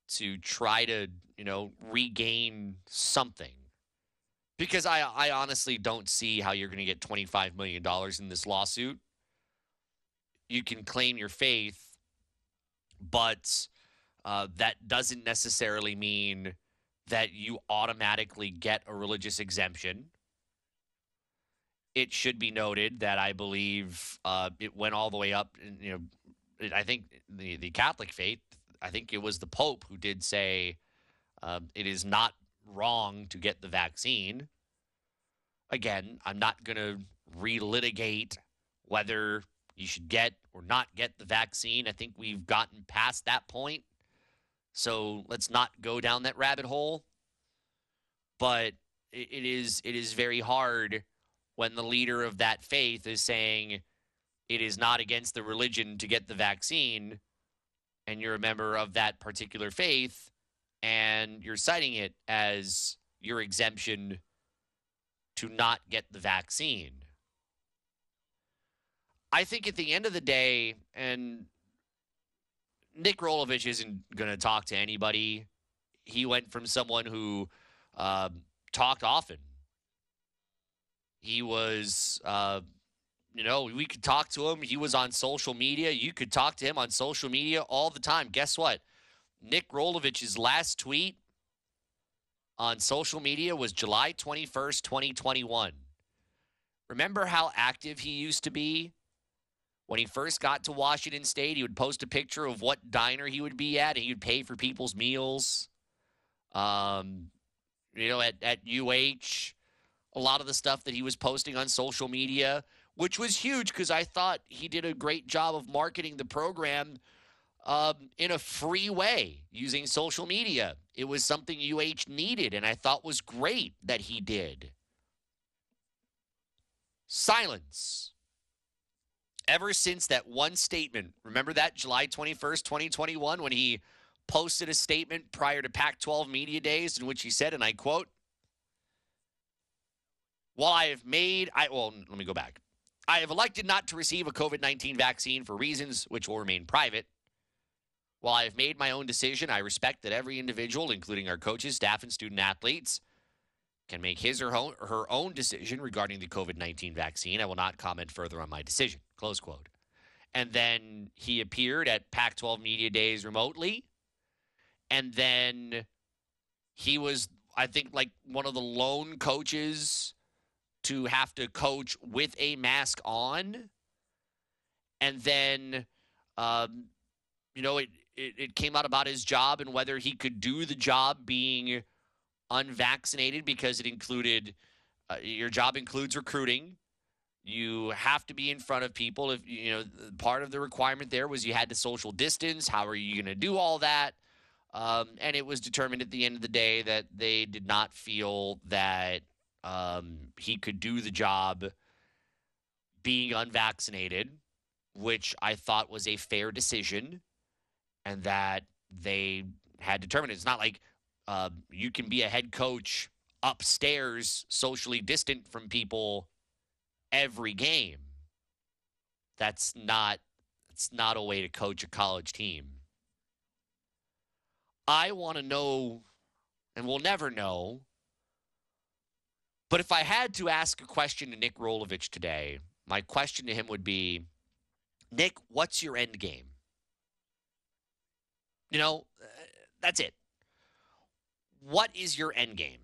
[SPEAKER 1] to try to you know regain something, because I I honestly don't see how you're going to get twenty five million dollars in this lawsuit. You can claim your faith, but uh, that doesn't necessarily mean that you automatically get a religious exemption it should be noted that I believe uh, it went all the way up. You know, I think the the Catholic faith. I think it was the Pope who did say uh, it is not wrong to get the vaccine. Again, I'm not going to relitigate whether you should get or not get the vaccine. I think we've gotten past that point. So let's not go down that rabbit hole. But it is it is very hard when the leader of that faith is saying it is not against the religion to get the vaccine and you're a member of that particular faith and you're citing it as your exemption to not get the vaccine. I think at the end of the day, and Nick Rolovich isn't going to talk to anybody. He went from someone who um, talked often he was, uh, you know, we could talk to him. He was on social media. You could talk to him on social media all the time. Guess what? Nick Rolovich's last tweet on social media was July 21st, 2021. Remember how active he used to be? When he first got to Washington State, he would post a picture of what diner he would be at, and he would pay for people's meals. Um, you know, at, at UH, a lot of the stuff that he was posting on social media, which was huge because I thought he did a great job of marketing the program um, in a free way using social media. It was something UH needed, and I thought was great that he did. Silence. Ever since that one statement, remember that July 21st, 2021, when he posted a statement prior to Pac 12 Media Days in which he said, and I quote, While I have made, I, well, let me go back. I have elected not to receive a COVID 19 vaccine for reasons which will remain private. While I have made my own decision, I respect that every individual, including our coaches, staff, and student athletes, can make his or her own decision regarding the COVID 19 vaccine. I will not comment further on my decision. Close quote. And then he appeared at Pac 12 Media Days remotely. And then he was, I think, like one of the lone coaches to have to coach with a mask on. And then, um, you know, it, it, it came out about his job and whether he could do the job being unvaccinated because it included uh, your job includes recruiting. You have to be in front of people. If you know, part of the requirement there was you had to social distance. How are you going to do all that? Um, and it was determined at the end of the day that they did not feel that um, he could do the job being unvaccinated, which I thought was a fair decision, and that they had determined. It's not like uh, you can be a head coach upstairs, socially distant from people every game. That's not. It's not a way to coach a college team. I want to know, and we'll never know, but if I had to ask a question to Nick Rolovich today, my question to him would be Nick, what's your end game? You know, uh, that's it. What is your end game?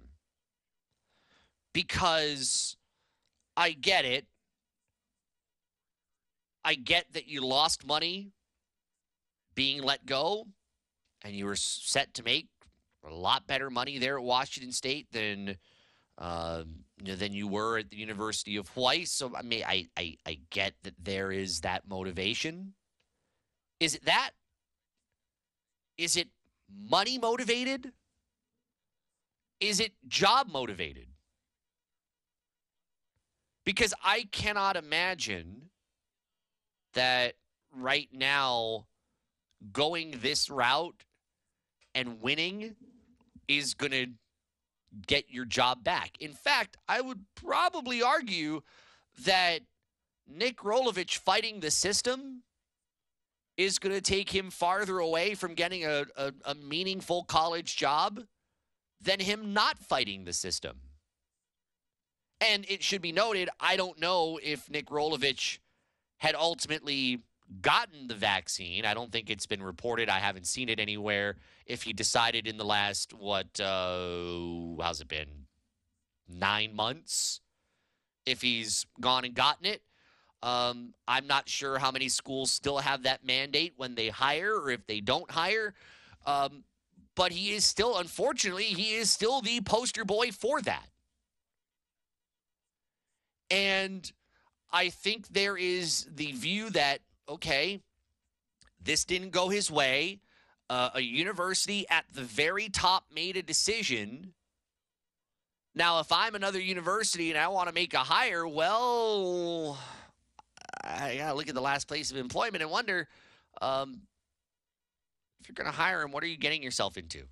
[SPEAKER 1] Because I get it. I get that you lost money being let go and you were set to make a lot better money there at Washington State than uh, than you were at the University of Hawaii. So I mean, I, I I get that there is that motivation. Is it that? Is it money motivated? Is it job motivated? Because I cannot imagine that right now going this route and winning is going to get your job back. In fact, I would probably argue that Nick Rolovich fighting the system is going to take him farther away from getting a, a, a, meaningful college job than him not fighting the system. And it should be noted, I don't know if Nick Rolovich had ultimately gotten the vaccine. I don't think it's been reported. I haven't seen it anywhere. If he decided in the last, what, uh, how's it been? Nine months? If he's gone and gotten it. Um, I'm not sure how many schools still have that mandate when they hire or if they don't hire. Um, but he is still, unfortunately, he is still the poster boy for that. And I think there is the view that okay, this didn't go his way. Uh, a university at the very top made a decision. Now, if I'm another university and I want to make a hire, well, I got to look at the last place of employment and wonder um, if you're going to hire him, what are you getting yourself into?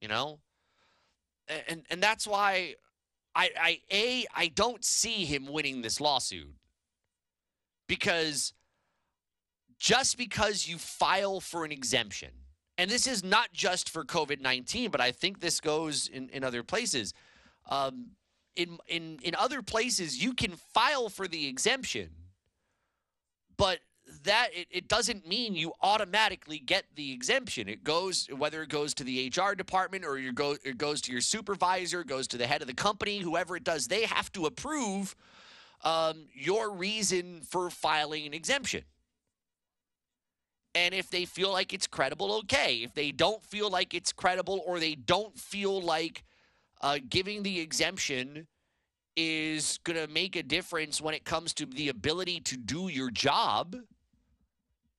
[SPEAKER 1] You know? And, and that's why I, I, A, I don't see him winning this lawsuit because just because you file for an exemption, and this is not just for COVID 19, but I think this goes in, in other places. Um, in, in, in other places, you can file for the exemption, but that it, it doesn't mean you automatically get the exemption. It goes whether it goes to the HR department or you go it goes to your supervisor, goes to the head of the company, whoever it does, they have to approve um, your reason for filing an exemption. And if they feel like it's credible, okay. If they don't feel like it's credible or they don't feel like uh, giving the exemption is going to make a difference when it comes to the ability to do your job,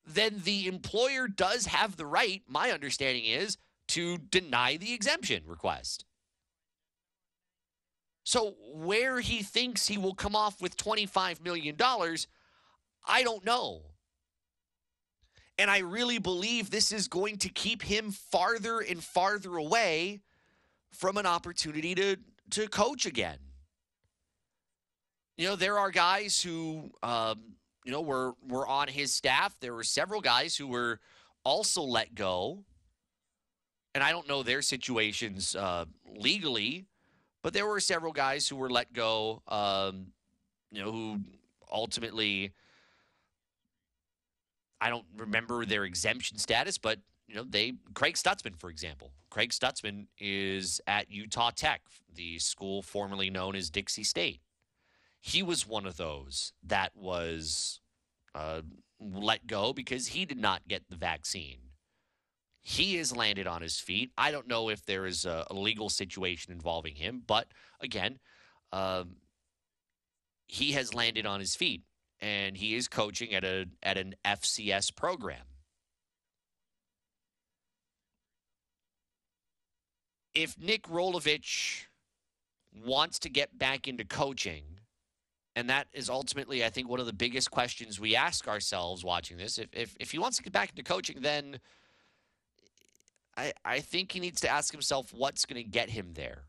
[SPEAKER 1] then the employer does have the right, my understanding is, to deny the exemption request. So, where he thinks he will come off with $25 million, I don't know. And I really believe this is going to keep him farther and farther away from an opportunity to, to coach again. You know, there are guys who, um, you know, were, were on his staff. There were several guys who were also let go. And I don't know their situations uh, legally, but there were several guys who were let go, um, you know, who ultimately I don't remember their exemption status, but you know, they Craig Stutzman, for example. Craig Stutzman is at Utah Tech, the school formerly known as Dixie State. He was one of those that was uh, let go because he did not get the vaccine. He has landed on his feet. I don't know if there is a, a legal situation involving him, but again, um, he has landed on his feet and he is coaching at a at an FCS program. If Nick Rolovich wants to get back into coaching, and that is ultimately, I think, one of the biggest questions we ask ourselves watching this. If if, if he wants to get back into coaching, then I I think he needs to ask himself what's going to get him there.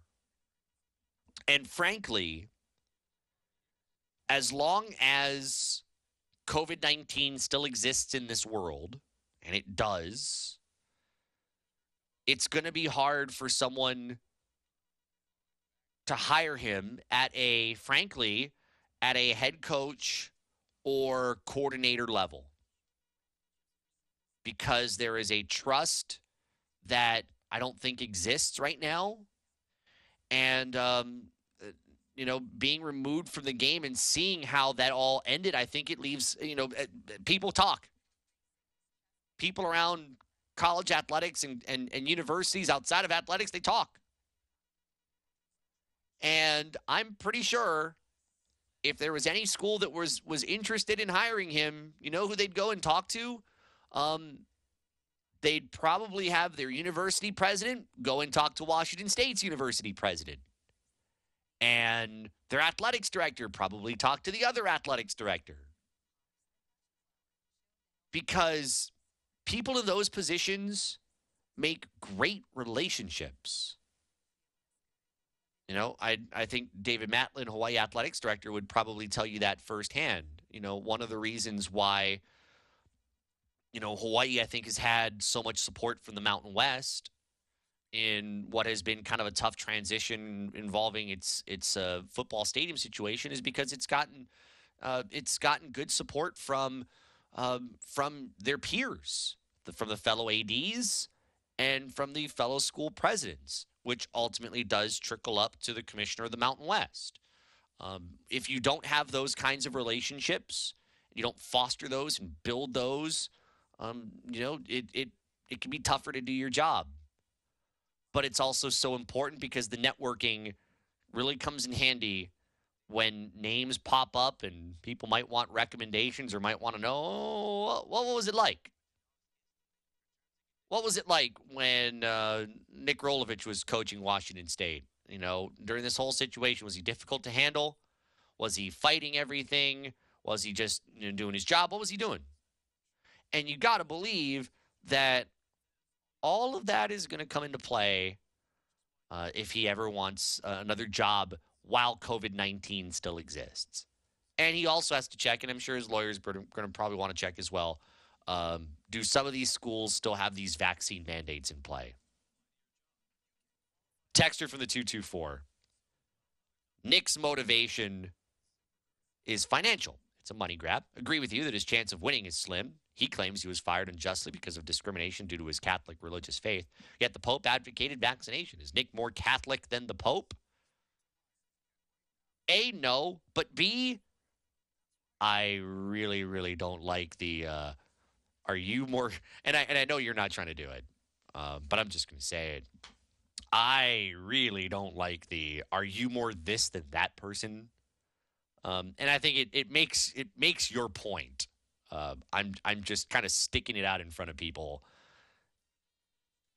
[SPEAKER 1] And frankly, as long as COVID 19 still exists in this world, and it does, it's going to be hard for someone to hire him at a, frankly, at a head coach or coordinator level because there is a trust that I don't think exists right now. And um, you know, being removed from the game and seeing how that all ended, I think it leaves, you know, eh, people talk. People around college athletics and, and, and universities outside of athletics, they talk. And I'm pretty sure if there was any school that was was interested in hiring him, you know who they'd go and talk to? Um, they'd probably have their university president go and talk to Washington State's university president and their athletics director probably talked to the other athletics director. Because people in those positions make great relationships. You know, I I think David Matlin, Hawaii athletics director, would probably tell you that firsthand. You know, one of the reasons why, you know, Hawaii I think has had so much support from the Mountain West in what has been kind of a tough transition involving its its uh, football stadium situation is because it's gotten uh, it's gotten good support from um, from their peers, the, from the fellow ads and from the fellow school presidents, which ultimately does trickle up to the commissioner of the Mountain West. Um, if you don't have those kinds of relationships, you don't foster those and build those, um, you know, it, it it can be tougher to do your job but it's also so important because the networking really comes in handy when names pop up and people might want recommendations or might want to know oh, what, was it like? What was it like when uh, Nick Rolovich was coaching Washington State? You know, during this whole situation, was he difficult to handle? Was he fighting everything? Was he just you know, doing his job? What was he doing? And you got to believe that all of that is going to come into play uh, if he ever wants uh, another job while COVID 19 still exists. And he also has to check, and I'm sure his lawyers are going to probably want to check as well. Um, do some of these schools still have these vaccine mandates in play? Texter from the 224. Nick's motivation is financial. It's a money grab. Agree with you that his chance of winning is slim. He claims he was fired unjustly because of discrimination due to his Catholic religious faith. Yet the Pope advocated vaccination. Is Nick more Catholic than the Pope? A, no. But B, I really, really don't like the. Uh, are you more? And I and I know you're not trying to do it, uh, but I'm just going to say it. I really don't like the. Are you more this than that person? Um, and I think it, it makes it makes your point. Uh, I'm I'm just kind of sticking it out in front of people.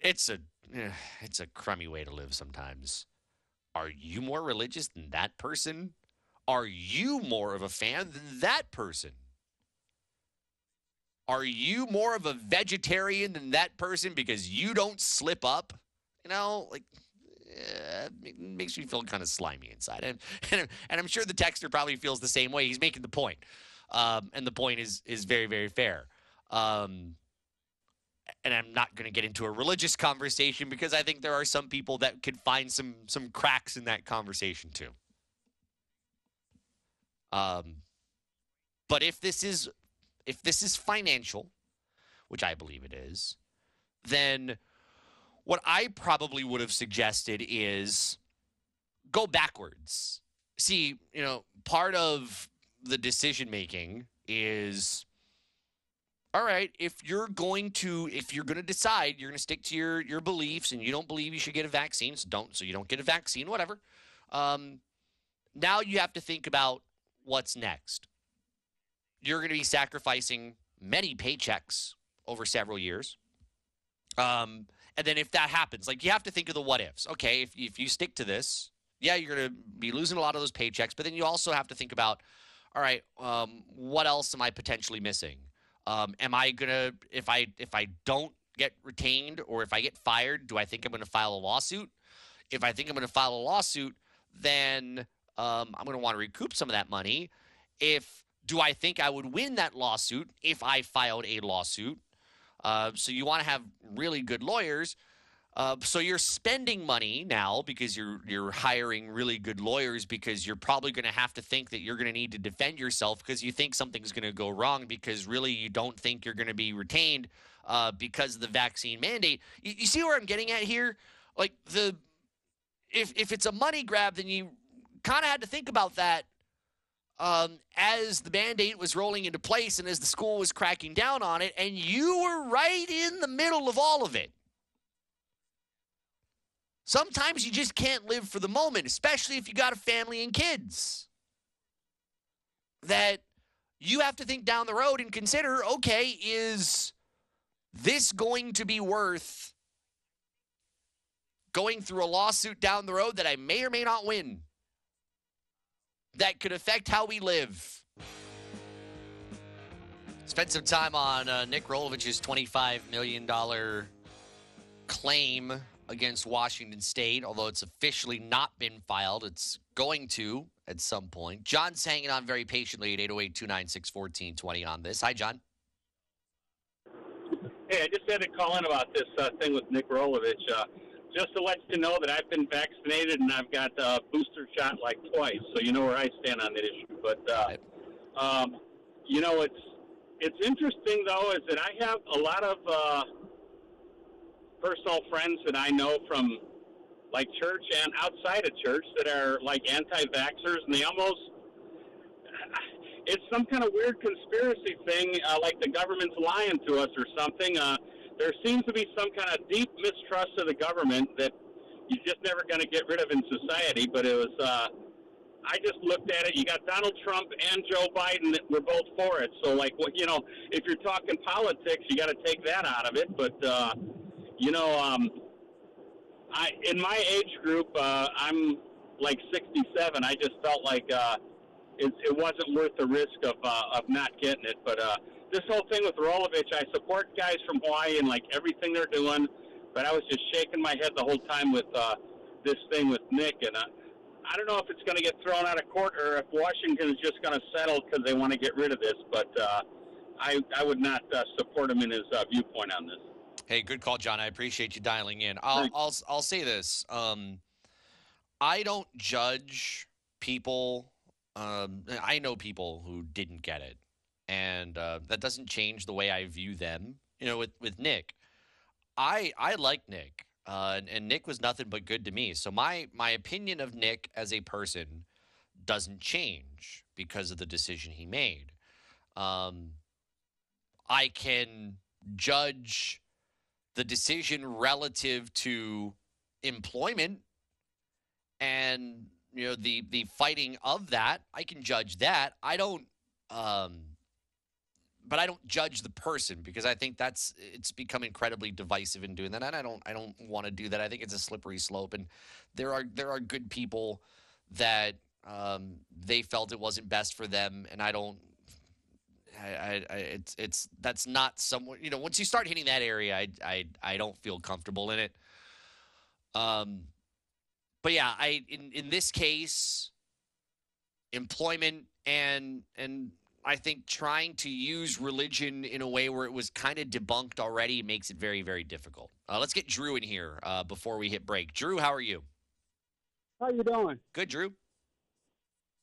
[SPEAKER 1] It's a eh, it's a crummy way to live sometimes. Are you more religious than that person? Are you more of a fan than that person? Are you more of a vegetarian than that person because you don't slip up? You know, like uh, makes me feel kind of slimy inside. And, and, and I'm sure the texter probably feels the same way. He's making the point. Um, and the point is is very, very fair. Um, and I'm not going to get into a religious conversation because I think there are some people that could find some some cracks in that conversation too. Um, but if this is if this is financial, which I believe it is, then what I probably would have suggested is go backwards. See, you know, part of the decision making is all right, if you're going to if you're going to decide you're going to stick to your your beliefs and you don't believe you should get a vaccine, so don't so you don't get a vaccine, whatever. Um, now you have to think about what's next. You're going to be sacrificing many paychecks over several years. Um, and then if that happens, like you have to think of the what ifs. Okay, if, if you stick to this, yeah, you're going to be losing a lot of those paychecks, but then you also have to think about, all right, um, what else am I potentially missing? Um, am I gonna if I if I don't get retained or if I get fired, do I think I'm gonna file a lawsuit? If I think I'm gonna file a lawsuit, then um, I'm gonna want to recoup some of that money. If do I think I would win that lawsuit if I filed a lawsuit? Uh, so you want to have really good lawyers. Uh, so you're spending money now because you're you're hiring really good lawyers because you're probably going to have to think that you're going to need to defend yourself because you think something's going to go wrong because really you don't think you're going to be retained uh, because of the vaccine mandate. You, you see where I'm getting at here? Like the if if it's a money grab, then you kind of had to think about that um, as the mandate was rolling into place and as the school was cracking down on it, and you were right in the middle of all of it. Sometimes you just can't live for the moment, especially if you got a family and kids. That you have to think down the road and consider okay, is this going to be worth going through a lawsuit down the road that I may or may not win? That could affect how we live. Spent some time on uh, Nick Rolovich's $25 million claim against Washington State, although it's officially not been filed. It's going to at some point. John's hanging on very patiently at 808 296 1420 on this. Hi, John.
[SPEAKER 5] Hey, I just had to call in about this uh, thing with Nick Rolovich. Uh, just to let you know that I've been vaccinated and I've got a booster shot like twice, so you know where I stand on that issue. But uh, um, you know, it's it's interesting though is that I have a lot of uh, personal friends that I know from like church and outside of church that are like anti-vaxxers, and they almost it's some kind of weird conspiracy thing, uh, like the government's lying to us or something. Uh, there seems to be some kind of deep mistrust of the government that you're just never going to get rid of in society. But it was, uh, I just looked at it. You got Donald Trump and Joe Biden that were both for it. So, like, what you know, if you're talking politics, you got to take that out of it. But uh, you know, um, I in my age group, uh, I'm like 67. I just felt like uh, it, it wasn't worth the risk of uh, of not getting it. But uh, this whole thing with Rolovich, I support guys from Hawaii and like everything they're doing, but I was just shaking my head the whole time with uh, this thing with Nick, and uh, I don't know if it's going to get thrown out of court or if Washington is just going to settle because they want to get rid of this. But uh, I I would not uh, support him in his uh, viewpoint on this.
[SPEAKER 1] Hey, good call, John. I appreciate you dialing in. I'll I'll I'll say this. Um, I don't judge people. Um, I know people who didn't get it and uh, that doesn't change the way I view them. You know, with with Nick, I I like Nick, uh, and, and Nick was nothing but good to me. So my my opinion of Nick as a person doesn't change because of the decision he made. Um, I can judge the decision relative to employment and you know the the fighting of that. I can judge that. I don't um, but I don't judge the person because I think that's it's become incredibly divisive in doing that, and I don't I don't want to do that. I think it's a slippery slope, and there are there are good people that um, they felt it wasn't best for them, and I don't. I, I, it's it's that's not someone you know. Once you start hitting that area, I I I don't feel comfortable in it. Um, but yeah, I in in this case, employment and and I think trying to use religion in a way where it was kind of debunked already makes it very, very difficult. Uh, let's get Drew in here uh, before we hit break. Drew, how are you?
[SPEAKER 6] How you doing?
[SPEAKER 1] Good, Drew.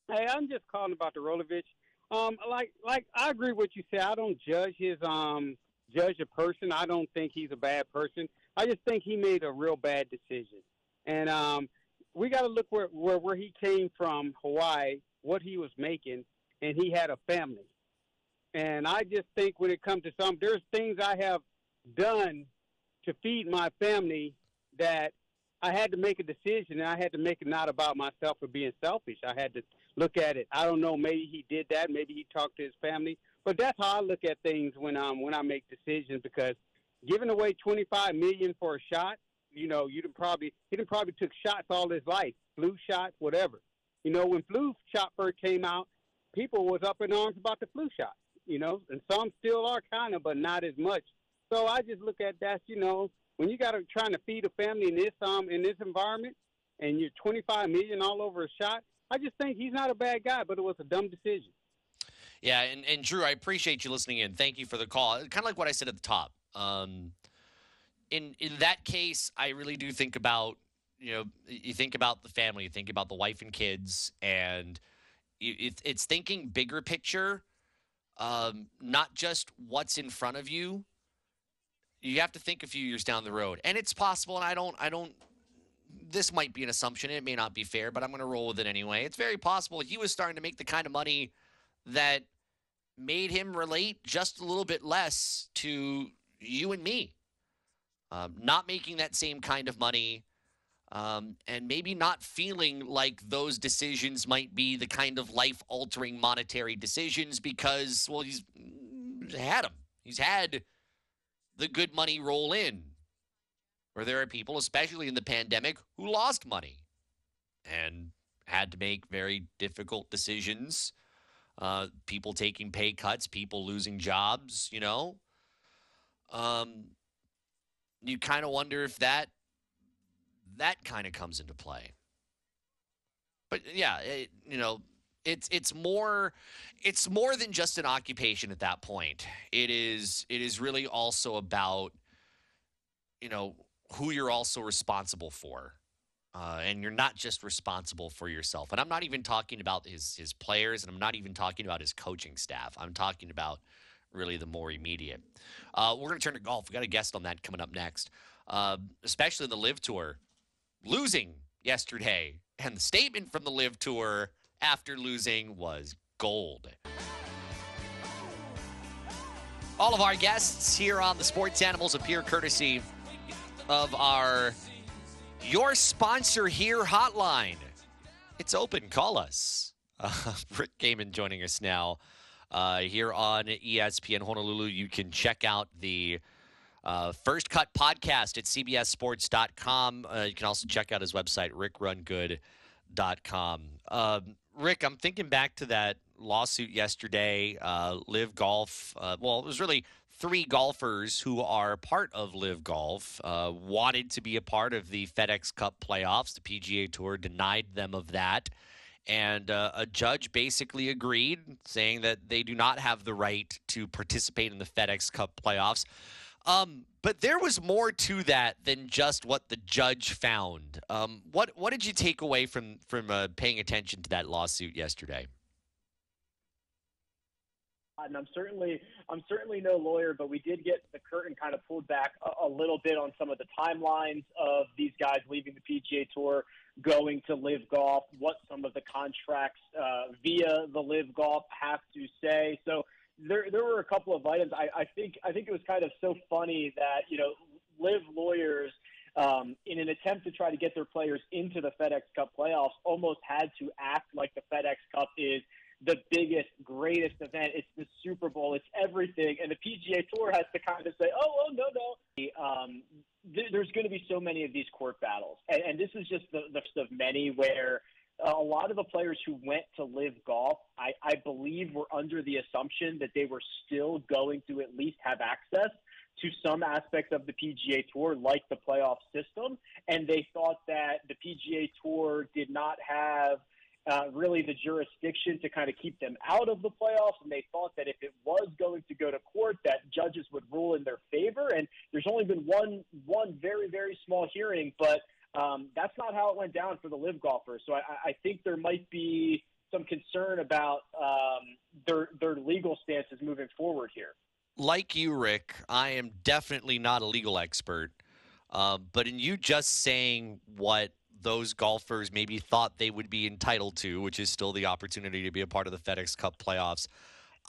[SPEAKER 6] Hey, I'm just calling about the Rolovich. Um, like, like I agree with what you say. I don't judge his um judge a person. I don't think he's a bad person. I just think he made a real bad decision, and um, we got to look where, where where he came from, Hawaii, what he was making, and he had a family. And I just think when it comes to some, there's things I have done to feed my family that I had to make a decision, and I had to make it not about myself or being selfish. I had to look at it. I don't know. Maybe he did that. Maybe he talked to his family. But that's how I look at things when um when I make decisions because giving away 25 million for a shot, you know, you would probably he done probably took shots all his life, flu shots, whatever. You know, when flu shot first came out, people was up in arms about the flu shot, you know, and some still are kind of, but not as much. So I just look at that, you know, when you got to trying to feed a family in this um in this environment, and you're 25 million all over a shot. I just think he's not a bad guy, but it was a dumb decision.
[SPEAKER 1] Yeah, and, and Drew, I appreciate you listening in. Thank you for the call. Kind of like what I said at the top. Um, in in that case, I really do think about you know you think about the family, you think about the wife and kids, and it's thinking bigger picture, um, not just what's in front of you. You have to think a few years down the road, and it's possible. And I don't, I don't. This might be an assumption; it may not be fair, but I'm going to roll with it anyway. It's very possible he was starting to make the kind of money that made him relate just a little bit less to you and me. Um, not making that same kind of money um, and maybe not feeling like those decisions might be the kind of life altering monetary decisions because, well, he's had them. He's had the good money roll in. Where there are people, especially in the pandemic, who lost money and had to make very difficult decisions. Uh, people taking pay cuts, people losing jobs, you know. Um, you kind of wonder if that that kind of comes into play. But yeah, it, you know, it's it's more it's more than just an occupation at that point. It is it is really also about you know who you're also responsible for. Uh, and you're not just responsible for yourself. And I'm not even talking about his his players, and I'm not even talking about his coaching staff. I'm talking about really the more immediate. Uh, we're going to turn to golf. We got a guest on that coming up next, uh, especially the LIV Tour losing yesterday. And the statement from the LIV Tour after losing was gold. All of our guests here on the Sports Animals appear courtesy of our Your Sponsor Here hotline. It's open. Call us. Uh, Rick Gehman joining us now uh, here on ESPN Honolulu. You can check out the uh, First Cut podcast at CBSSports.com. Uh, you can also check out his website, rickrungood.com. Um, Rick, I'm thinking back to that lawsuit yesterday, uh, LIV Golf. Uh, well, it was really three golfers who are part of LIV Golf uh, wanted to be a part of the FedEx Cup playoffs. The PGA Tour denied them of that. And uh, a judge basically agreed, saying that they do not have the right to participate in the FedEx Cup playoffs. Um, but there was more to that than just what the judge found. Um, what what did you take away from from uh, paying attention to that lawsuit yesterday?
[SPEAKER 7] And I'm certainly I'm certainly no lawyer, but we did get the curtain kind of pulled back a, a little bit on some of the timelines of these guys leaving the PGA Tour, going to LIV Golf, what some of the contracts uh, via the LIV Golf have to say. So there there were a couple of items. I, I think I think it was kind of so funny that you know LIV lawyers. Um, in an attempt to try to get their players into the FedEx Cup playoffs, almost had to act like the FedEx Cup is the biggest, greatest event. It's the Super Bowl. It's everything. And the PGA Tour has to kind of say, oh, oh no, no. Um, th- there's going to be so many of these court battles. And, and this is just the, the of many where a lot of the players who went to LIV Golf, I, I believe, were under the assumption that they were still going to at least have access to some aspects of the PGA Tour, like the playoff system, and they thought that the PGA Tour did not have uh, really the jurisdiction to kind of keep them out of the playoffs, and they thought that if it was going to go to court, that judges would rule in their favor. And there's only been one one very very small hearing, but um, that's not how it went down for the LIV golfers. So I, I think there might be some concern about um, their their legal stances moving forward here.
[SPEAKER 1] Like you, Rick, I am definitely not a legal expert, uh, but in you just saying what those golfers maybe thought they would be entitled to, which is still the opportunity to be a part of the FedEx Cup playoffs,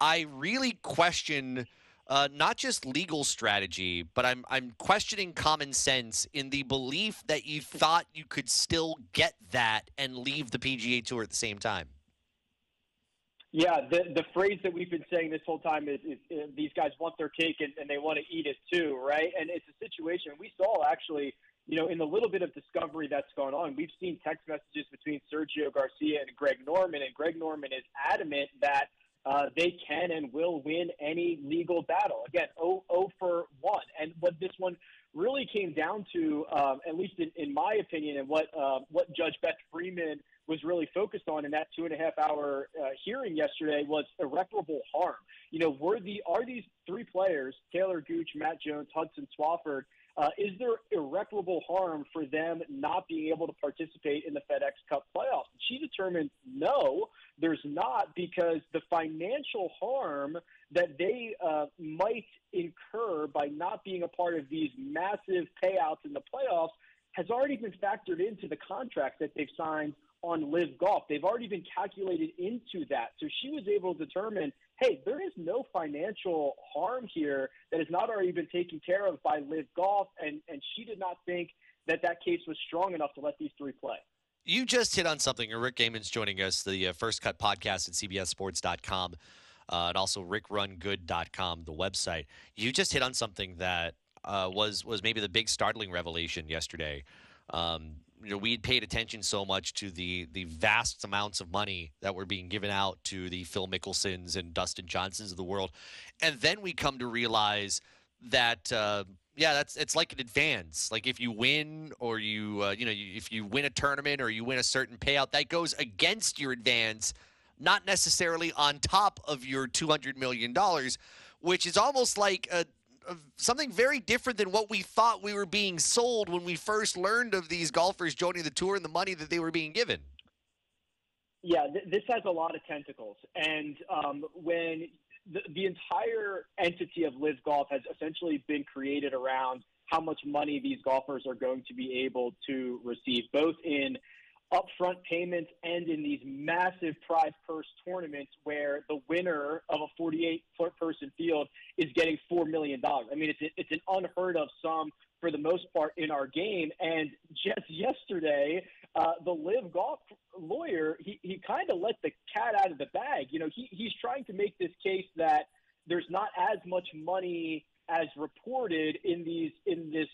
[SPEAKER 1] I really question uh, not just legal strategy, but I'm I'm questioning common sense in the belief that you thought you could still get that and leave the PGA Tour at the same time.
[SPEAKER 7] Yeah, the the phrase that we've been saying this whole time is, is, is these guys want their cake and, and they want to eat it too, right? And it's a situation we saw actually, you know, in the little bit of discovery that's gone on. We've seen text messages between Sergio Garcia and Greg Norman, and Greg Norman is adamant that uh, they can and will win any legal battle. Again, 0, 0 for 1. And what this one really came down to, um, at least in, in, my opinion, and what, uh, what Judge Beth Freeman was really focused on in that two and a half hour uh, hearing yesterday was irreparable harm. You know, were the, are these three players, Taylor Gooch, Matt Jones, Hudson Swafford, uh, is there irreparable harm for them not being able to participate in the FedEx Cup playoffs? She determined no, there's not because the financial harm that they uh, might incur by not being a part of these massive payouts in the playoffs has already been factored into the contracts that they've signed on LIV Golf. They've already been calculated into that. So she was able to determine, hey, there is no financial harm here that has not already been taken care of by LIV Golf, and and she did not think that that case was strong enough to let these three play.
[SPEAKER 1] You just hit on something. Rick Gehman's joining us, the uh, First Cut podcast at CBSSports.com, uh, and also RickRunGood.com, the website. You just hit on something that uh, was was maybe the big startling revelation yesterday. Um, you know, we had paid attention so much to the the vast amounts of money that were being given out to the Phil Mickelsons and Dustin Johnsons of the world, and then we come to realize that uh, yeah, that's it's like an advance. Like if you win or you uh, you know if you win a tournament or you win a certain payout, that goes against your advance, not necessarily on top of your two hundred million dollars, which is almost like a something very different than what we thought we were being sold when we first learned of these golfers joining the tour and the money that they were being given.
[SPEAKER 7] Yeah, th- this has a lot of tentacles, and um, when the, the entire entity of LIV Golf has essentially been created around how much money these golfers are going to be able to receive, both in upfront payments and in these massive prize purse tournaments where the winner of a 48 person field is getting $4 million. I mean, it's, it's an unheard of sum for the most part in our game. And just yesterday, uh, the LIV Golf lawyer, he, he kind of let the cat out of the bag. You know, he, he's trying to make this case that there's not as much money as reported in these in this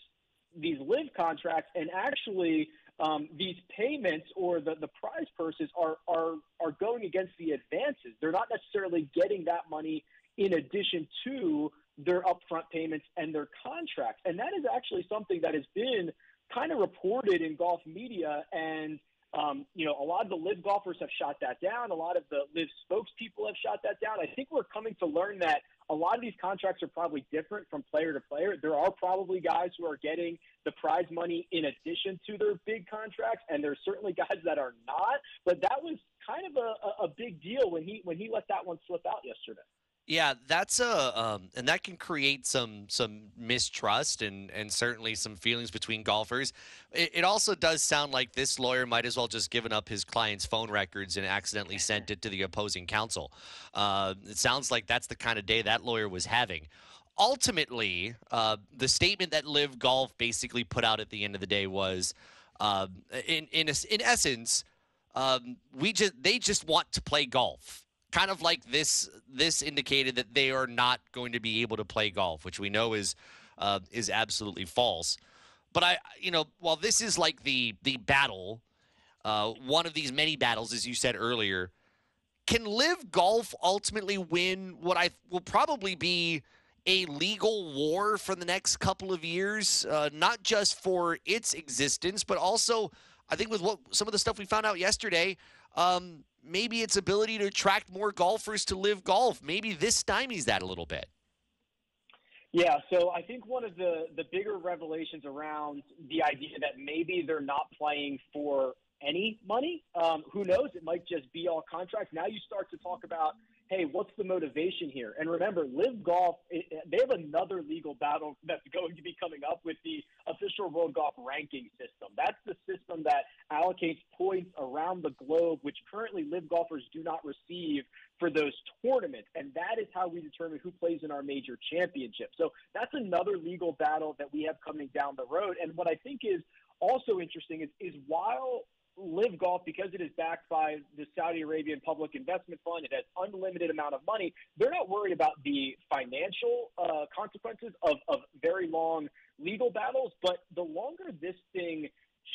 [SPEAKER 7] these LIV contracts, and actually um, these payments or the, the prize purses are, are, are going against the advances. They're not necessarily getting that money in addition to their upfront payments and their contracts. And that is actually something that has been kind of reported in golf media. And, um, you know, a lot of the LIV golfers have shot that down. A lot of the LIV spokespeople have shot that down. I think we're coming to learn that a lot of these contracts are probably different from player to player. There are probably guys who are getting the prize money in addition to their big contracts, and there's certainly guys that are not. But that was kind of a, a big deal when he when he let that one slip out yesterday.
[SPEAKER 1] Yeah, that's a um, and that can create some some mistrust and and certainly some feelings between golfers. It, it, also does sound like this lawyer might as well just given up his client's phone records and accidentally sent it to the opposing counsel. Uh, it sounds like that's the kind of day that lawyer was having. Ultimately, uh, the statement that LIV Golf basically put out at the end of the day was, uh, in in in essence, um, we just they just want to play golf kind of like this this indicated that they are not going to be able to play golf, which we know is uh, is absolutely false. But I, you know, while this is like the the battle, uh, one of these many battles, as you said earlier, can LIV Golf ultimately win what I will probably be a legal war for the next couple of years, uh, not just for its existence, but also I think with what some of the stuff we found out yesterday, um, maybe its ability to attract more golfers to LIV Golf. Maybe this stymies that a little bit.
[SPEAKER 7] Yeah, so I think one of the the bigger revelations around the idea that maybe they're not playing for any money. Um, who knows? It might just be all contracts. Now you start to talk about hey, what's the motivation here? And remember, LIV Golf, they have another legal battle that's going to be coming up with the official World Golf ranking system. That's the system that allocates points around the globe, which currently LIV golfers do not receive for those tournaments. And that is how we determine who plays in our major championship. So that's another legal battle that we have coming down the road. And what I think is also interesting is, is while LIV Golf, because it is backed by the Saudi Arabian Public Investment Fund, it has unlimited amount of money. They're not worried about the financial uh, consequences of, of very long legal battles, but the longer this thing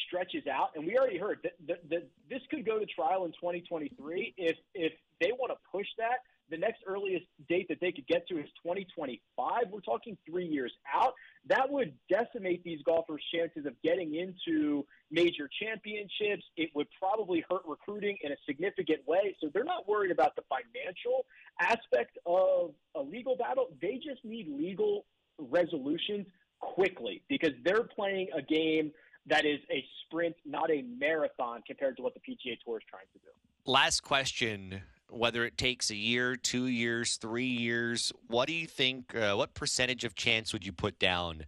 [SPEAKER 7] stretches out, and we already heard that, that, that this could go to trial in 2023 if if they want to push that the next earliest date that they could get to is 2025. We're talking three years out. That would decimate these golfers' chances of getting into major championships. It would probably hurt recruiting in a significant way. So they're not worried about the financial aspect of a legal battle. They just need legal resolutions quickly because they're playing a game that is a sprint, not a marathon compared to what the PGA Tour is trying to do.
[SPEAKER 1] Last question whether it takes a year, two years, three years, what do you think? Uh, what percentage of chance would you put down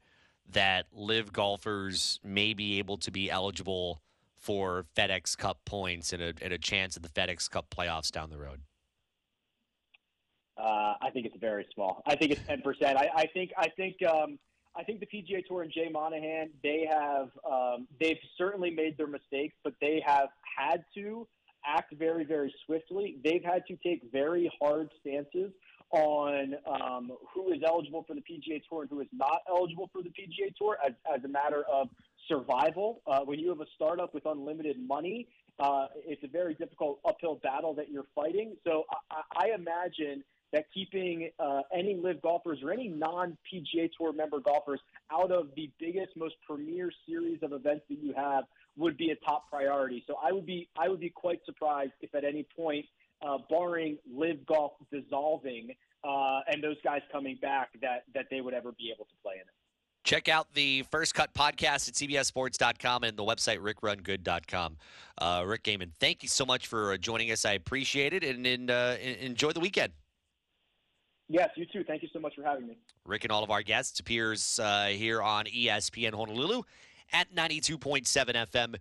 [SPEAKER 1] that LIV golfers may be able to be eligible for FedEx Cup points and a, and a chance at the FedEx Cup playoffs down the road?
[SPEAKER 7] Uh, I think it's very small. I think it's ten percent. I, I, think I think um, I think the PGA Tour and Jay Monahan they have um, they've certainly made their mistakes, but they have had to act very, very swiftly. They've had to take very hard stances on um, who is eligible for the PGA Tour and who is not eligible for the PGA Tour as, as a matter of survival. Uh, when you have a startup with unlimited money, uh, it's a very difficult uphill battle that you're fighting. So I, I imagine that keeping uh, any LIV golfers or any non PGA Tour member golfers out of the biggest, most premier series of events that you have would be a top priority. So I would be I would be quite surprised if at any point, uh, barring LIV Golf dissolving uh, and those guys coming back, that that they would ever be able to play in it.
[SPEAKER 1] Check out the First Cut podcast at CBSSports.com and the website RickRunGood.com. Uh, Rick Gehman, thank you so much for uh, joining us. I appreciate it, and, and uh, enjoy the weekend.
[SPEAKER 7] Yes, you too. Thank you so much for having me.
[SPEAKER 1] Rick and all of our guests appears uh, here on ESPN Honolulu at 92.7 FM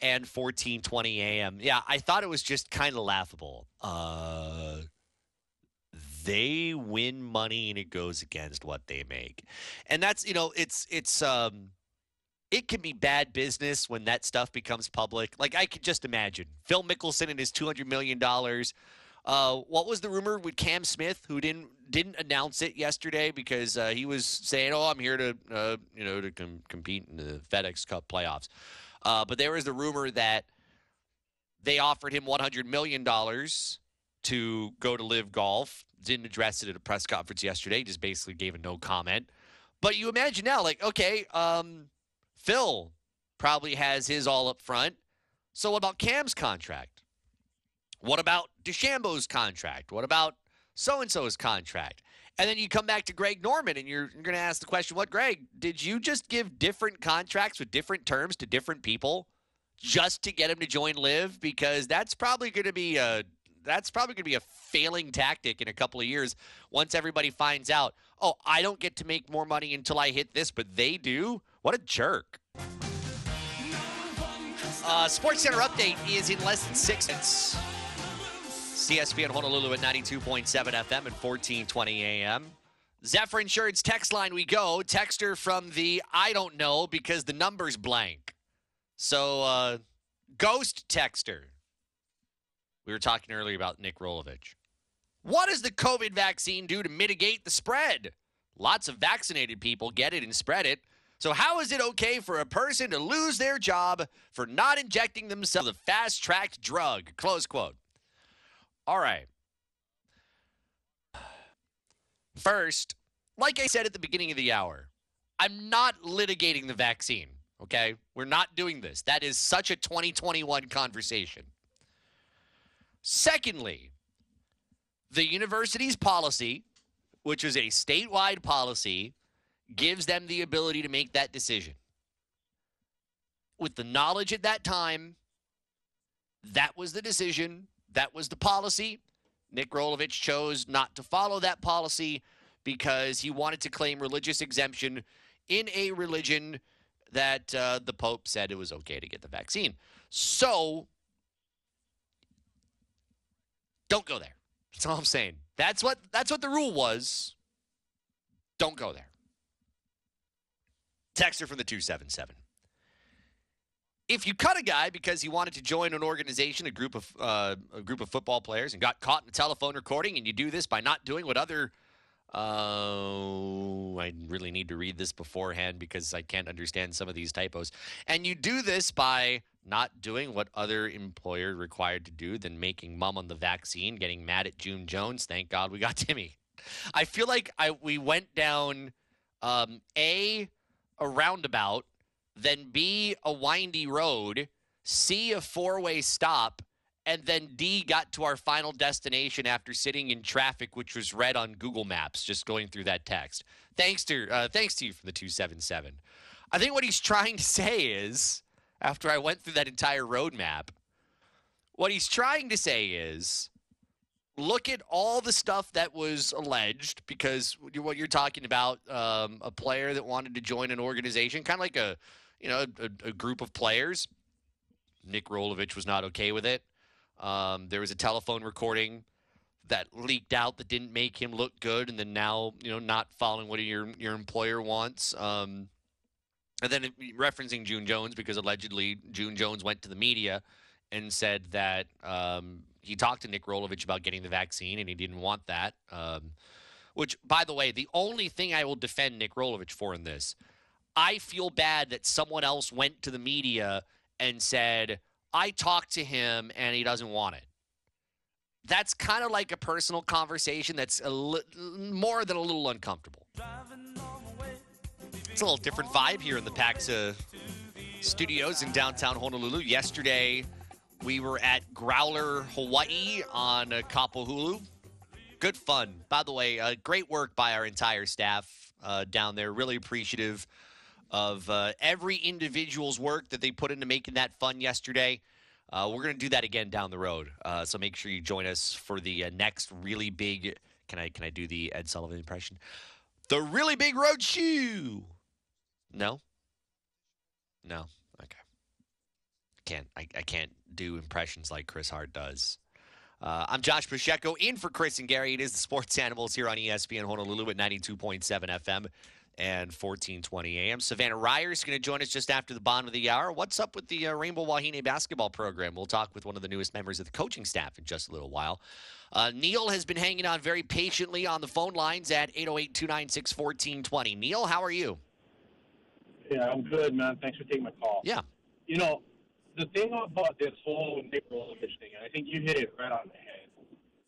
[SPEAKER 1] and 1420 AM. Yeah, I thought it was just kind of laughable. Uh, they win money and it goes against what they make. And that's, you know, it's it's um it can be bad business when that stuff becomes public. Like I could just imagine Phil Mickelson and his 200 million dollars uh, what was the rumor with Cam Smith, who didn't didn't announce it yesterday because uh, he was saying, "Oh, I'm here to uh, you know to com- compete in the FedEx Cup playoffs." Uh, but there was the rumor that they offered him 100 million dollars to go to LIV Golf. Didn't address it at a press conference yesterday. Just basically gave a no comment. But you imagine now, like, okay, um, Phil probably has his all up front. So what about Cam's contract? What about DeChambeau's contract? What about so and so's contract? And then you come back to Greg Norman and you're, you're going to ask the question what, Greg, did you just give different contracts with different terms to different people just to get him to join LIV? Because that's probably going to be a. That's probably going to be a failing tactic in a couple of years once everybody finds out, oh, I don't get to make more money until I hit this, but they do? What a jerk. Uh, SportsCenter update is in less than six minutes. ESPN Honolulu at 92.7 FM and 1420 AM. Zephyr Insurance text line we go. Texter from the I don't know because the number's blank. So, uh, ghost texter. We were talking earlier about Nick Rolovich. What does the COVID vaccine do to mitigate the spread? Lots of vaccinated people get it and spread it. So, how is it okay for a person to lose their job for not injecting themselves a fast tracked drug? Close quote. All right. First, like I said at the beginning of the hour, I'm not litigating the vaccine, okay? We're not doing this. That is such a 2021 conversation. Secondly, the university's policy, which is a statewide policy, gives them the ability to make that decision. With the knowledge at that time, that was the decision, that was the policy. Nick Rolovich chose not to follow that policy because he wanted to claim religious exemption in a religion that uh, the Pope said it was okay to get the vaccine. So, don't go there. That's all I'm saying. That's what that's what the rule was. Don't go there. Texter from the 277. If you cut a guy because he wanted to join an organization, a group of uh, a group of football players, and got caught in a telephone recording, and you do this by not doing what other uh, I really need to read this beforehand because I can't understand some of these typos. And you do this by not doing what other employer required to do, then making mum on the vaccine, getting mad at June Jones. Thank God we got Timmy. I feel like I we went down um, a a roundabout, then B a windy road, C a four way stop, and then D got to our final destination after sitting in traffic, which was red on Google Maps, just going through that text. Thanks to uh, thanks to you from the two seven seven. I think what he's trying to say is, after I went through that entire roadmap, what he's trying to say is, look at all the stuff that was alleged, because what you're talking about, um, a player that wanted to join an organization, kind of like a, you know, a, a group of players. Nick Rolovich was not okay with it. Um, there was a telephone recording that leaked out that didn't make him look good, and then now you know not following what your your employer wants. Um, and then referencing June Jones because allegedly June Jones went to the media and said that um, he talked to Nick Rolovich about getting the vaccine and he didn't want that. Um, which, by the way, the only thing I will defend Nick Rolovich for in this, I feel bad that someone else went to the media and said, I talked to him and he doesn't want it. That's kind of like a personal conversation that's a li- more than a little uncomfortable. It's a little different vibe here in the PAXA studios in downtown Honolulu. Yesterday, we were at Growler, Hawaii on Kapahulu. Good fun. By the way, uh, great work by our entire staff uh, down there. Really appreciative of uh, every individual's work that they put into making that fun yesterday. Uh, we're going to do that again down the road. Uh, so make sure you join us for the uh, next really big. Can I can I do the Ed Sullivan impression? The really big road shoe. No. No. Okay. Can't I, I can't do impressions like Chris Hart does. Uh, I'm Josh Pacheco in for Chris and Gary. It is the Sports Animals here on ESPN Honolulu at 92.7 FM and 1420 AM. Savannah Reier is going to join us just after the bottom of the hour. What's up with the uh, Rainbow Wahine basketball program? We'll talk with one of the newest members of the coaching staff in just a little while. Uh, Neil has been hanging on very patiently on the phone lines at 808 296 1420. Neil, how are you?
[SPEAKER 8] Yeah, I'm good, man. Thanks for taking my call.
[SPEAKER 1] Yeah.
[SPEAKER 8] You know, the thing about this whole Nick Rolovich thing, and I think you hit it right on the head,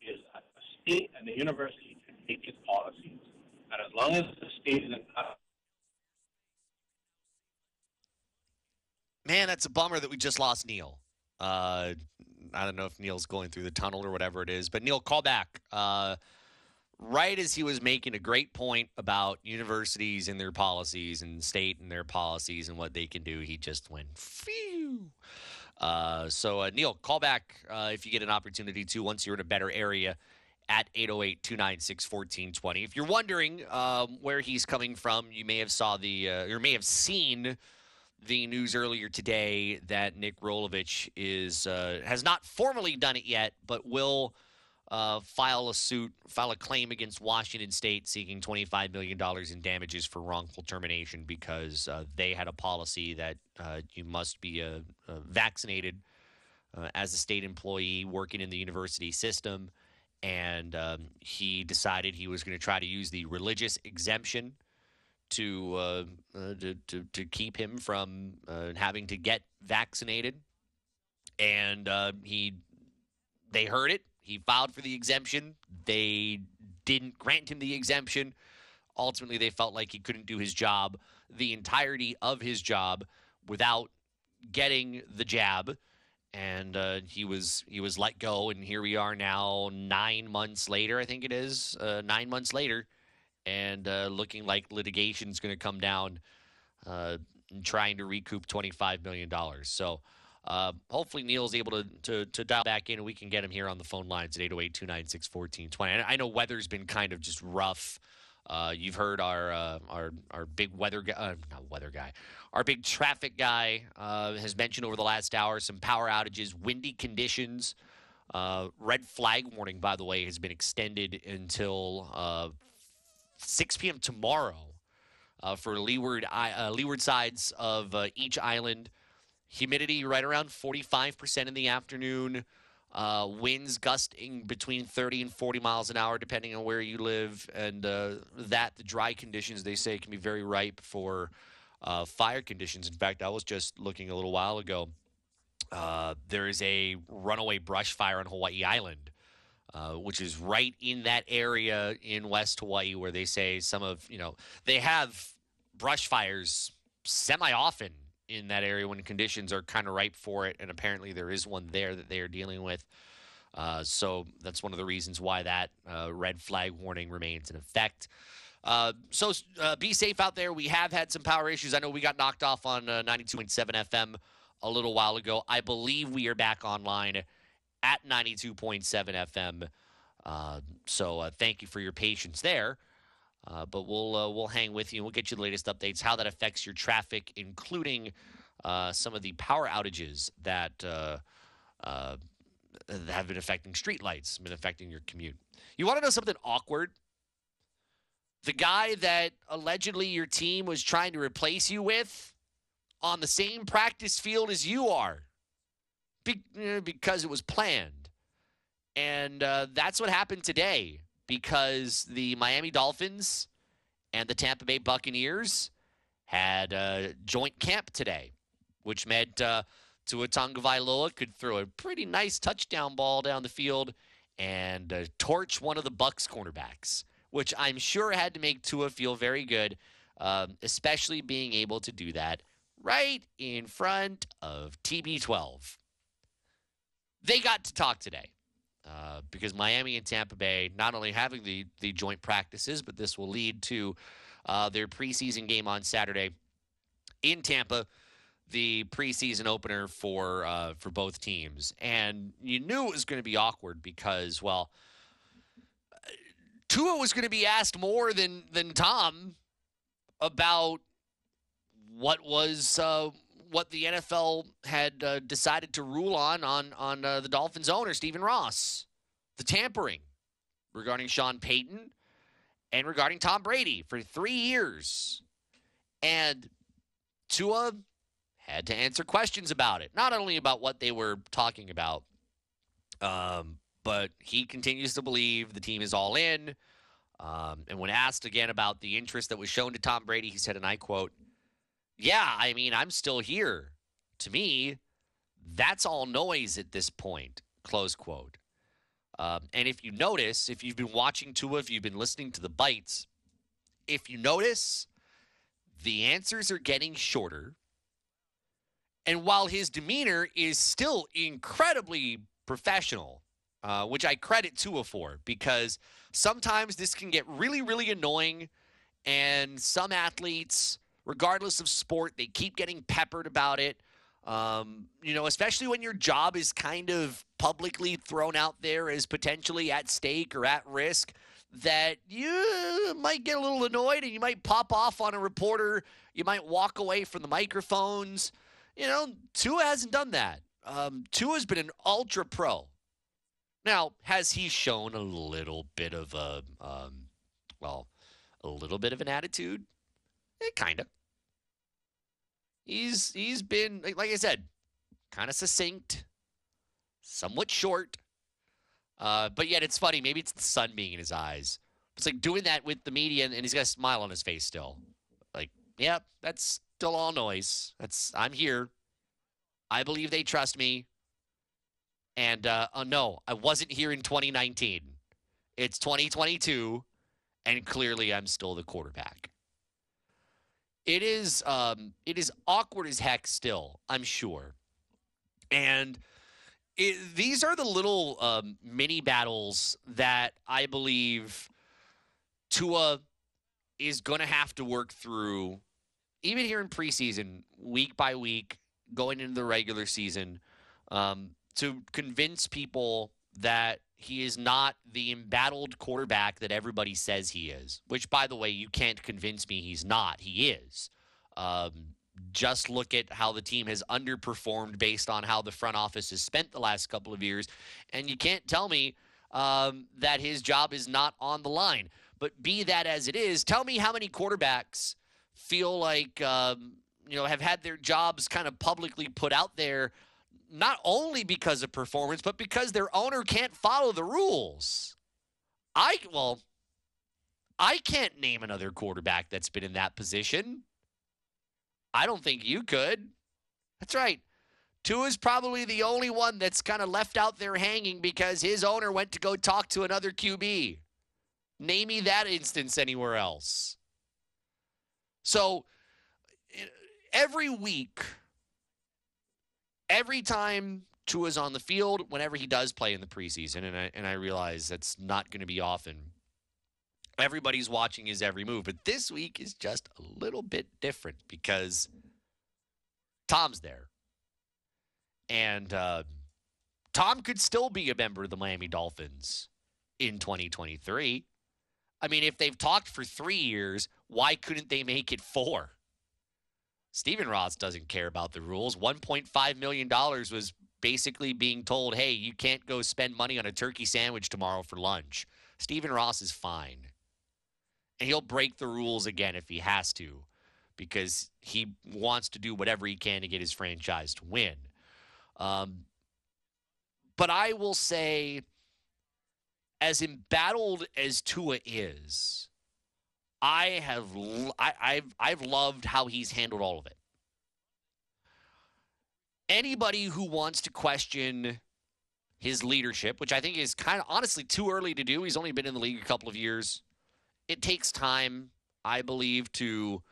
[SPEAKER 8] is the state and the university can take its policies and as long as the is
[SPEAKER 1] Man, that's a bummer that we just lost Neil. Uh, I don't know if Neil's going through the tunnel or whatever it is, but Neil, call back. Uh, right as he was making a great point about universities and their policies and state and their policies and what they can do, he just went phew. Uh, so, uh, Neil, call back uh, if you get an opportunity to once you're in a better area at 808 296 1420. If you're wondering um, where he's coming from, you may have saw the uh, or may have seen the news earlier today that Nick Rolovich is uh, has not formally done it yet, but will uh, file a suit, file a claim against Washington State seeking $25 million in damages for wrongful termination because uh, they had a policy that uh, you must be uh, vaccinated as a state employee working in the university system and um, he decided he was going to try to use the religious exemption to uh, uh, to, to, to keep him from uh, having to get vaccinated. And uh, he they heard it. He filed for the exemption. They didn't grant him the exemption. Ultimately, they felt like he couldn't do his job, the entirety of his job, without getting the jab and uh, he was he was let go, and here we are now, nine months later. I think it is uh, nine months later, and uh, looking like litigation is going to come down, uh, trying to recoup twenty five million dollars. So. Uh, hopefully Neil's able to, to to dial back in and we can get him here on the phone lines at 808-296-1420. I know weather's been kind of just rough. Uh, you've heard our uh, our our big weather guy, uh, not weather guy, our big traffic guy uh, has mentioned over the last hour some power outages, windy conditions. Uh, red flag warning, by the way, has been extended until uh, 6 p.m. tomorrow for leeward leeward sides of each island. Humidity right around 45% in the afternoon. Uh, winds gusting between 30 and 40 miles an hour, depending on where you live. And uh, that, the dry conditions, they say, can be very ripe for uh, fire conditions. In fact, I was just looking a little while ago. Uh, there is a runaway brush fire on Hawaii Island, uh, which is right in that area in West Hawaii where they say some of, you know, they have brush fires semi often in that area when conditions are kind of ripe for it. And apparently there is one there that they are dealing with. Uh, so that's one of the reasons why that uh, red flag warning remains in effect. Uh, so uh, be safe out there. We have had some power issues. I know we got knocked off on uh, 92.7 FM a little while ago. I believe we are back online at 92.7 FM. Uh, so thank you for your patience there. Uh, but we'll we'll hang with you and we'll get you the latest updates, how that affects your traffic, including some of the power outages that that have been affecting streetlights, been affecting your commute. You want to know something awkward? the guy that allegedly your team was trying to replace you with on the same practice field as you are Be- eh, because it was planned. And uh, that's what happened today because the Miami Dolphins and the Tampa Bay Buccaneers had a joint camp today, which meant uh, Tua Tagovailoa could throw a pretty nice touchdown ball down the field and uh, torch one of the Bucks cornerbacks which I'm sure had to make Tua feel very good, um, especially being able to do that right in front of TB12. They got to talk today uh, because Miami and Tampa Bay not only having the, the joint practices, but this will lead to uh, their preseason game on Saturday in Tampa the preseason opener for uh, for both teams, and you knew it was going to be awkward because, well, Tua was going to be asked more than than Tom about what was uh, what the NFL had uh, decided to rule on on on uh, the Dolphins owner Stephen Ross, the tampering regarding Sean Payton and regarding Tom Brady for three years, and Tua had to answer questions about it, not only about what they were talking about, um, but he continues to believe the team is all in. Um, and when asked again about the interest that was shown to Tom Brady, he said, and I quote, Yeah, I mean, I'm still here. To me, that's all noise at this point, close quote. Um, and if you notice, if you've been watching Tua, if you've been listening to the bites, if you notice, the answers are getting shorter. And while his demeanor is still incredibly professional, uh, which I credit Tua for because sometimes this can get really, really annoying. And some athletes, regardless of sport, they keep getting peppered about it. Um, you know, especially when your job is kind of publicly thrown out there as potentially at stake or at risk, that you might get a little annoyed and you might pop off on a reporter. You might walk away from the microphones. You know, Tua hasn't done that. Um, Tua's been an ultra pro. Now, has he shown a little bit of a, um, well, a little bit of an attitude? Eh, kind of. He's he's been like I said, kind of succinct, somewhat short. Uh, but yet it's funny. Maybe it's the sun being in his eyes. It's like doing that with the media, and, he's got a smile on his face still. Like, yep, that's still all noise. That's I'm here. I believe they trust me. And uh, uh, no, I wasn't here in 2019. It's 2022, and clearly I'm still the quarterback. It is um, it is awkward as heck still. I'm sure, and it, these are the little um, mini battles that I believe Tua is going to have to work through, even here in preseason, week by week, going into the regular season, um, to convince people that he is not the embattled quarterback that everybody says he is. Which, by the way, you can't convince me he's not. He is. Um, just look at how the team has underperformed based on how the front office has spent the last couple of years, and you can't tell me um, that his job is not on the line. But be that as it is, tell me how many quarterbacks feel like um, you know have had their jobs kind of publicly put out there, not only because of performance, but because their owner can't follow the rules. I well, I can't name another quarterback that's been in that position. I don't think you could. That's right. Tua is probably the only one that's kind of left out there hanging because his owner went to go talk to another QB. Name me that instance anywhere else. So every week, every time Tua's on the field, whenever he does play in the preseason, and I, and I realize that's not going to be often, everybody's watching his every move. But this week is just a little bit different because Tom's there. And uh, Tom could still be a member of the Miami Dolphins in 2023. I mean, if they've talked for three years, why couldn't they make it four? Stephen Ross doesn't care about the rules. $1.5 million was basically being told, hey, you can't go spend money on a turkey sandwich tomorrow for lunch. Stephen Ross is fine. And he'll break the rules again if he has to because he wants to do whatever he can to get his franchise to win. Um, but I will say as embattled as Tua is, I have I, I've I've loved how he's handled all of it. Anybody who wants to question his leadership, which I think is kind of honestly too early to do. He's only been in the league a couple of years. It takes time, I believe, to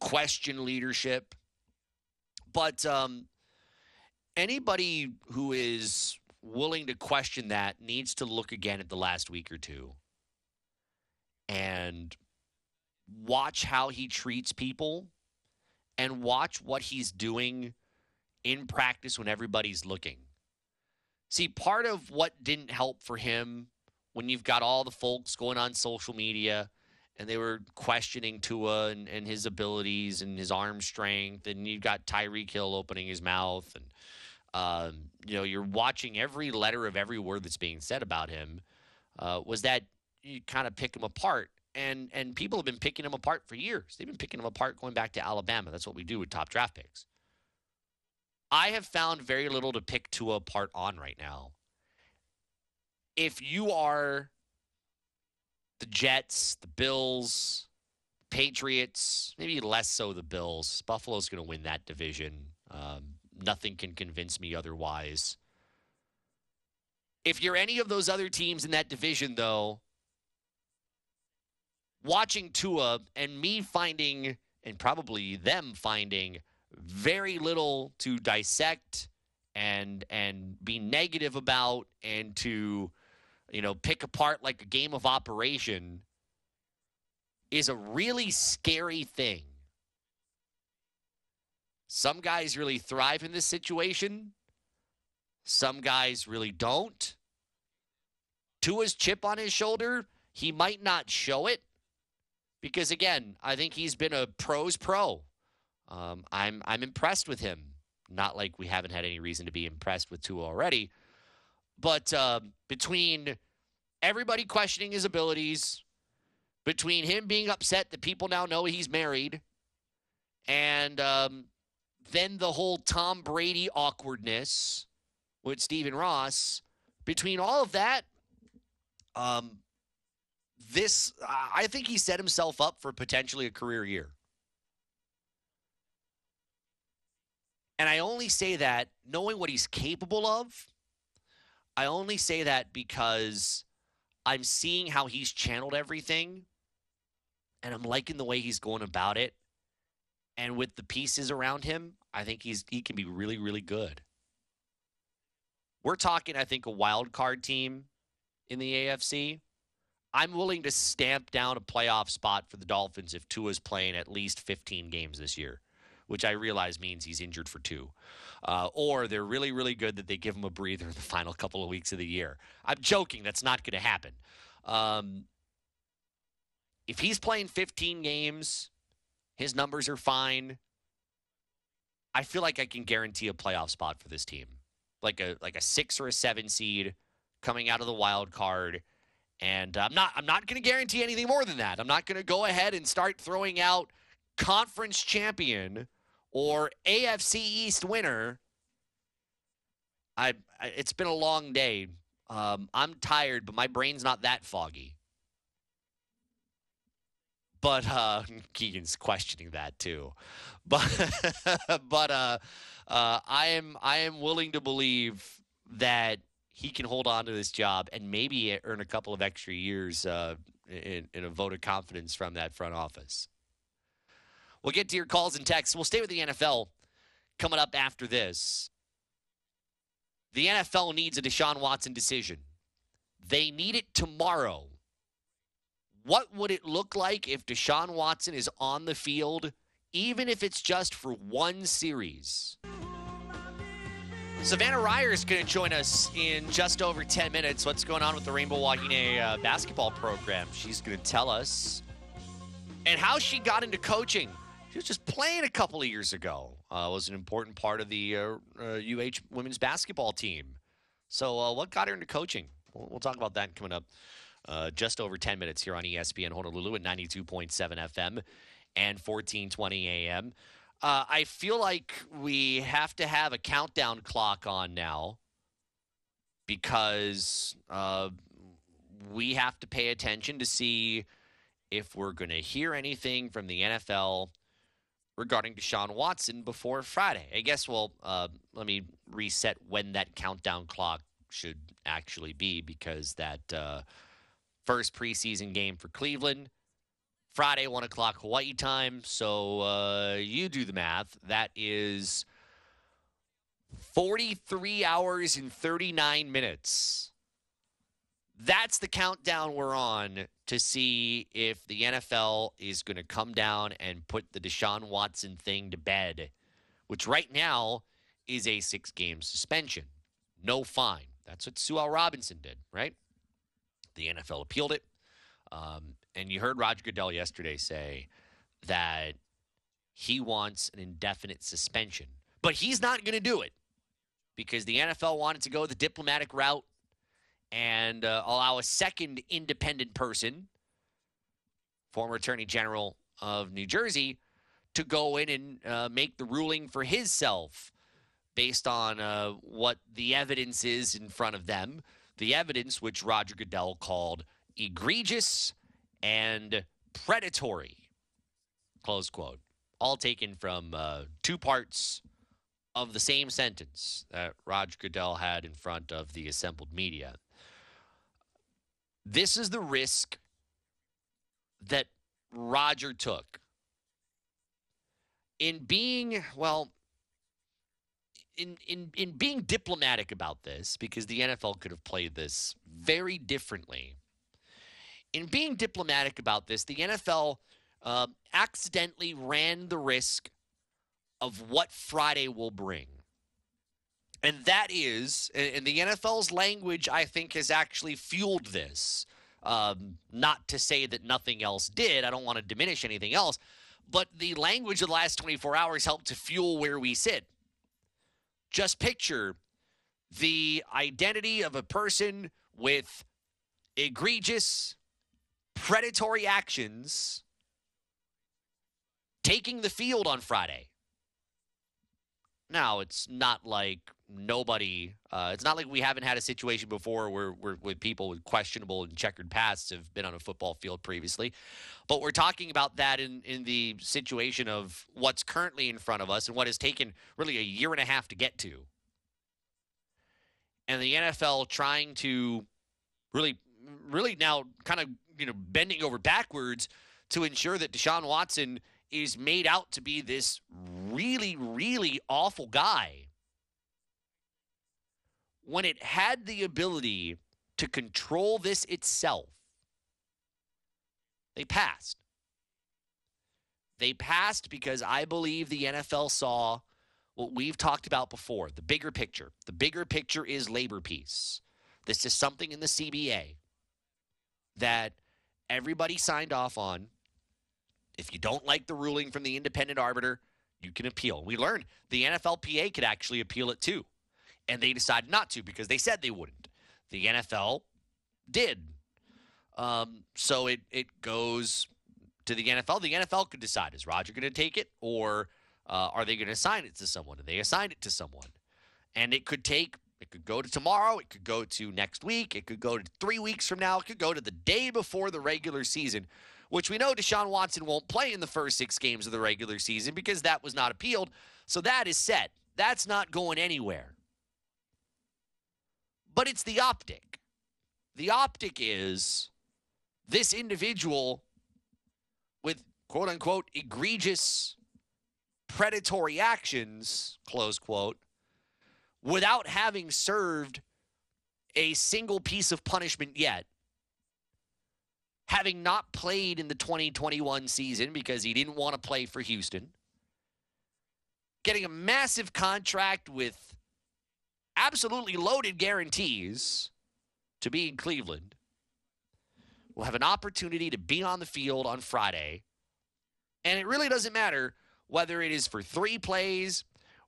[SPEAKER 1] question leadership. But um, anybody who is willing to question that needs to look again at the last week or two and watch how he treats people and watch what he's doing in practice when everybody's looking. See, part of what didn't help for him when you've got all the folks going on social media and they were questioning Tua and, and his abilities and his arm strength, and you've got Tyreek Hill opening his mouth and um, you know, you're watching every letter of every word that's being said about him. Uh, was that you kind of pick him apart, and and people have been picking him apart for years. They've been picking him apart going back to Alabama. That's what we do with top draft picks. I have found very little to pick Tua apart on right now. If you are the Jets, the Bills, Patriots, maybe less so the Bills. Buffalo's going to win that division. Um, Nothing can convince me otherwise. If you're any of those other teams in that division, though, watching Tua and me finding, and probably them finding, very little to dissect and and be negative about and to you know pick apart like a game of operation is a really scary thing some guys really thrive in this situation. Some guys really don't. Tua's chip on his shoulder, he might not show it because again, I think he's been a pros pro. Um, I'm I'm impressed with him. Not like we haven't had any reason to be impressed with Tua already, but uh, between everybody questioning his abilities, between him being upset that people now know he's married, and um, then the whole Tom Brady awkwardness with Stephen Ross, between all of that, um, this I think he set himself up for potentially a career year. And I only say that knowing what he's capable of. I only say that because I'm seeing how he's channeled everything and I'm liking the way he's going about it. And with the pieces around him, I think he's he can be really, really good. We're talking, I think, a wild card team in the AFC. I'm willing to stamp down a playoff spot for the Dolphins if Tua's playing at least 15 games this year, which I realize means he's injured for two. Uh, or they're really, really good that they give him a breather in the final couple of weeks of the year. I'm joking. That's not going to happen. Um, if he's playing 15 games, his numbers are fine. I feel like I can guarantee a playoff spot for this team, like a like a six or a seven seed coming out of the wild card. And I'm not I'm not going to guarantee anything more than that. I'm not going to go ahead and start throwing out conference champion or AFC East winner. I, I it's been a long day. Um, I'm tired, but my brain's not that foggy. But uh, Keegan's questioning that too. But but uh, uh, I am I am willing to believe that he can hold on to this job and maybe earn a couple of extra years uh, in, in a vote of confidence from that front office. We'll get to your calls and texts. We'll stay with the NFL coming up after this. The NFL needs a Deshaun Watson decision. They need it tomorrow. What would it look like if Deshaun Watson is on the field, even if it's just for one series? Savannah Reier is going to join us in just over 10 minutes. What's going on with the Rainbow Wahine uh, basketball program? She's going to tell us. And how she got into coaching. She was just playing a couple of years ago. Uh, was an important part of the uh, UH women's basketball team. So, uh, what got her into coaching? We'll, we'll talk about that coming up uh, just over 10 minutes here on ESPN Honolulu at 92.7 FM and 1420 AM. Uh, I feel like we have to have a countdown clock on now because uh, we have to pay attention to see if we're going to hear anything from the NFL regarding Deshaun Watson before Friday. I guess, well, uh, let me reset when that countdown clock should actually be because that uh, first preseason game for Cleveland – Friday, 1 o'clock Hawaii time. So uh, you do the math. That is 43 hours and 39 minutes. That's the countdown we're on to see if the NFL is going to come down and put the Deshaun Watson thing to bed, which right now is a six game suspension. No fine. That's what Sue L. Robinson did, right? The NFL appealed it. Um, and you heard Roger Goodell yesterday say that he wants an indefinite suspension, but he's not going to do it because the NFL wanted to go the diplomatic route and uh, allow a second independent person, former Attorney General of New Jersey, to go in and uh, make the ruling for himself based on uh, what the evidence is in front of them. The evidence, which Roger Goodell called egregious and predatory. Close quote. All taken from uh, two parts of the same sentence that Roger Goodell had in front of the assembled media. This is the risk that Roger took in being, well, in, in, in being diplomatic about this, because the NFL could have played this very differently in being diplomatic about this, the NFL uh, accidentally ran the risk of what Friday will bring. And that is, and the NFL's language, I think, has actually fueled this. Um, not to say that nothing else did. I don't want to diminish anything else. But the language of the last 24 hours helped to fuel where we sit. Just picture the identity of a person with egregious predatory actions taking the field on Friday. Now, it's not like nobody, uh, it's not like we haven't had a situation before where, where, where people with questionable and checkered pasts have been on a football field previously. But we're talking about that in, in the situation of what's currently in front of us and what has taken really a year and a half to get to. And the NFL trying to really, really now kind of, you know, bending over backwards to ensure that Deshaun Watson is made out to be this really, really awful guy when it had the ability to control this itself. They passed. They passed because I believe the NFL saw what we've talked about before the bigger picture. The bigger picture is labor peace. This is something in the CBA that everybody signed off on if you don't like the ruling from the independent arbiter, you can appeal. We learned the NFLPA could actually appeal it too. And they decided not to because they said they wouldn't. The NFL did. Um, so it, it goes to the NFL. The NFL could decide is Roger going to take it or uh, are they going to assign it to someone? And they assigned it to someone. And it could take, it could go to tomorrow. It could go to next week. It could go to three weeks from now. It could go to the day before the regular season which we know Deshaun Watson won't play in the first six games of the regular season because that was not appealed. So that is set. That's not going anywhere. But it's the optic. The optic is this individual with quote unquote egregious predatory actions, close quote, without having served a single piece of punishment yet having not played in the 2021 season because he didn't want to play for Houston, getting a massive contract with absolutely loaded guarantees to be in Cleveland, will have an opportunity to be on the field on Friday. And it really doesn't matter whether it is for three plays,